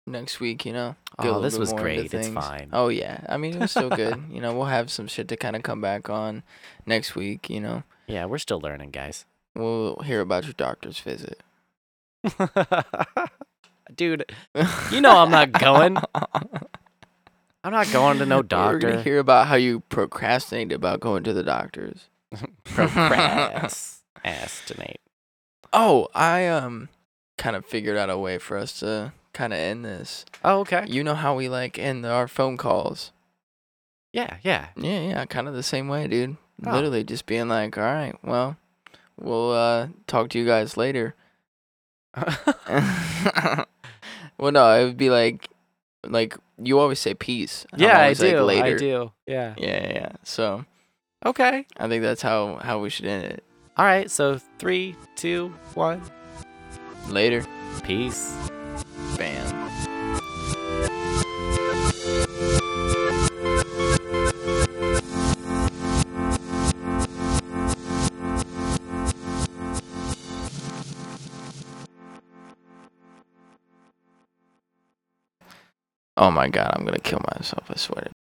[SPEAKER 2] next week. You know. Get
[SPEAKER 3] Oh, this was great. It's fine.
[SPEAKER 2] Oh yeah, I mean it was still good. you know, we'll have some shit to kind of come back on next week. You know,
[SPEAKER 3] Yeah, we're still learning, guys.
[SPEAKER 2] we'll hear about your doctor's visit.
[SPEAKER 3] Dude, you know I'm not going. I'm not going to no doctor.
[SPEAKER 2] We're gonna hear about how you procrastinate about going to the doctors.
[SPEAKER 3] Procrastinate.
[SPEAKER 2] Oh, I um kind of figured out a way for us to kind of end this.
[SPEAKER 3] Oh, okay.
[SPEAKER 2] You know how we like end our phone calls?
[SPEAKER 3] Yeah, yeah.
[SPEAKER 2] Yeah, yeah, kind of the same way, dude.
[SPEAKER 3] Oh.
[SPEAKER 2] Literally just being like, "All right, well, we'll uh talk to you guys later." well, no, it would be like, like you always say peace.
[SPEAKER 3] yeah, I
[SPEAKER 2] always like,
[SPEAKER 3] do. I do. Yeah.
[SPEAKER 2] Yeah, yeah, yeah. So
[SPEAKER 3] Okay.
[SPEAKER 2] I think that's how how we should end it.
[SPEAKER 3] All right. So three, two, one.
[SPEAKER 2] Later,
[SPEAKER 3] Peace.
[SPEAKER 2] bam. Oh my god, I'm gonna kill myself. I swear to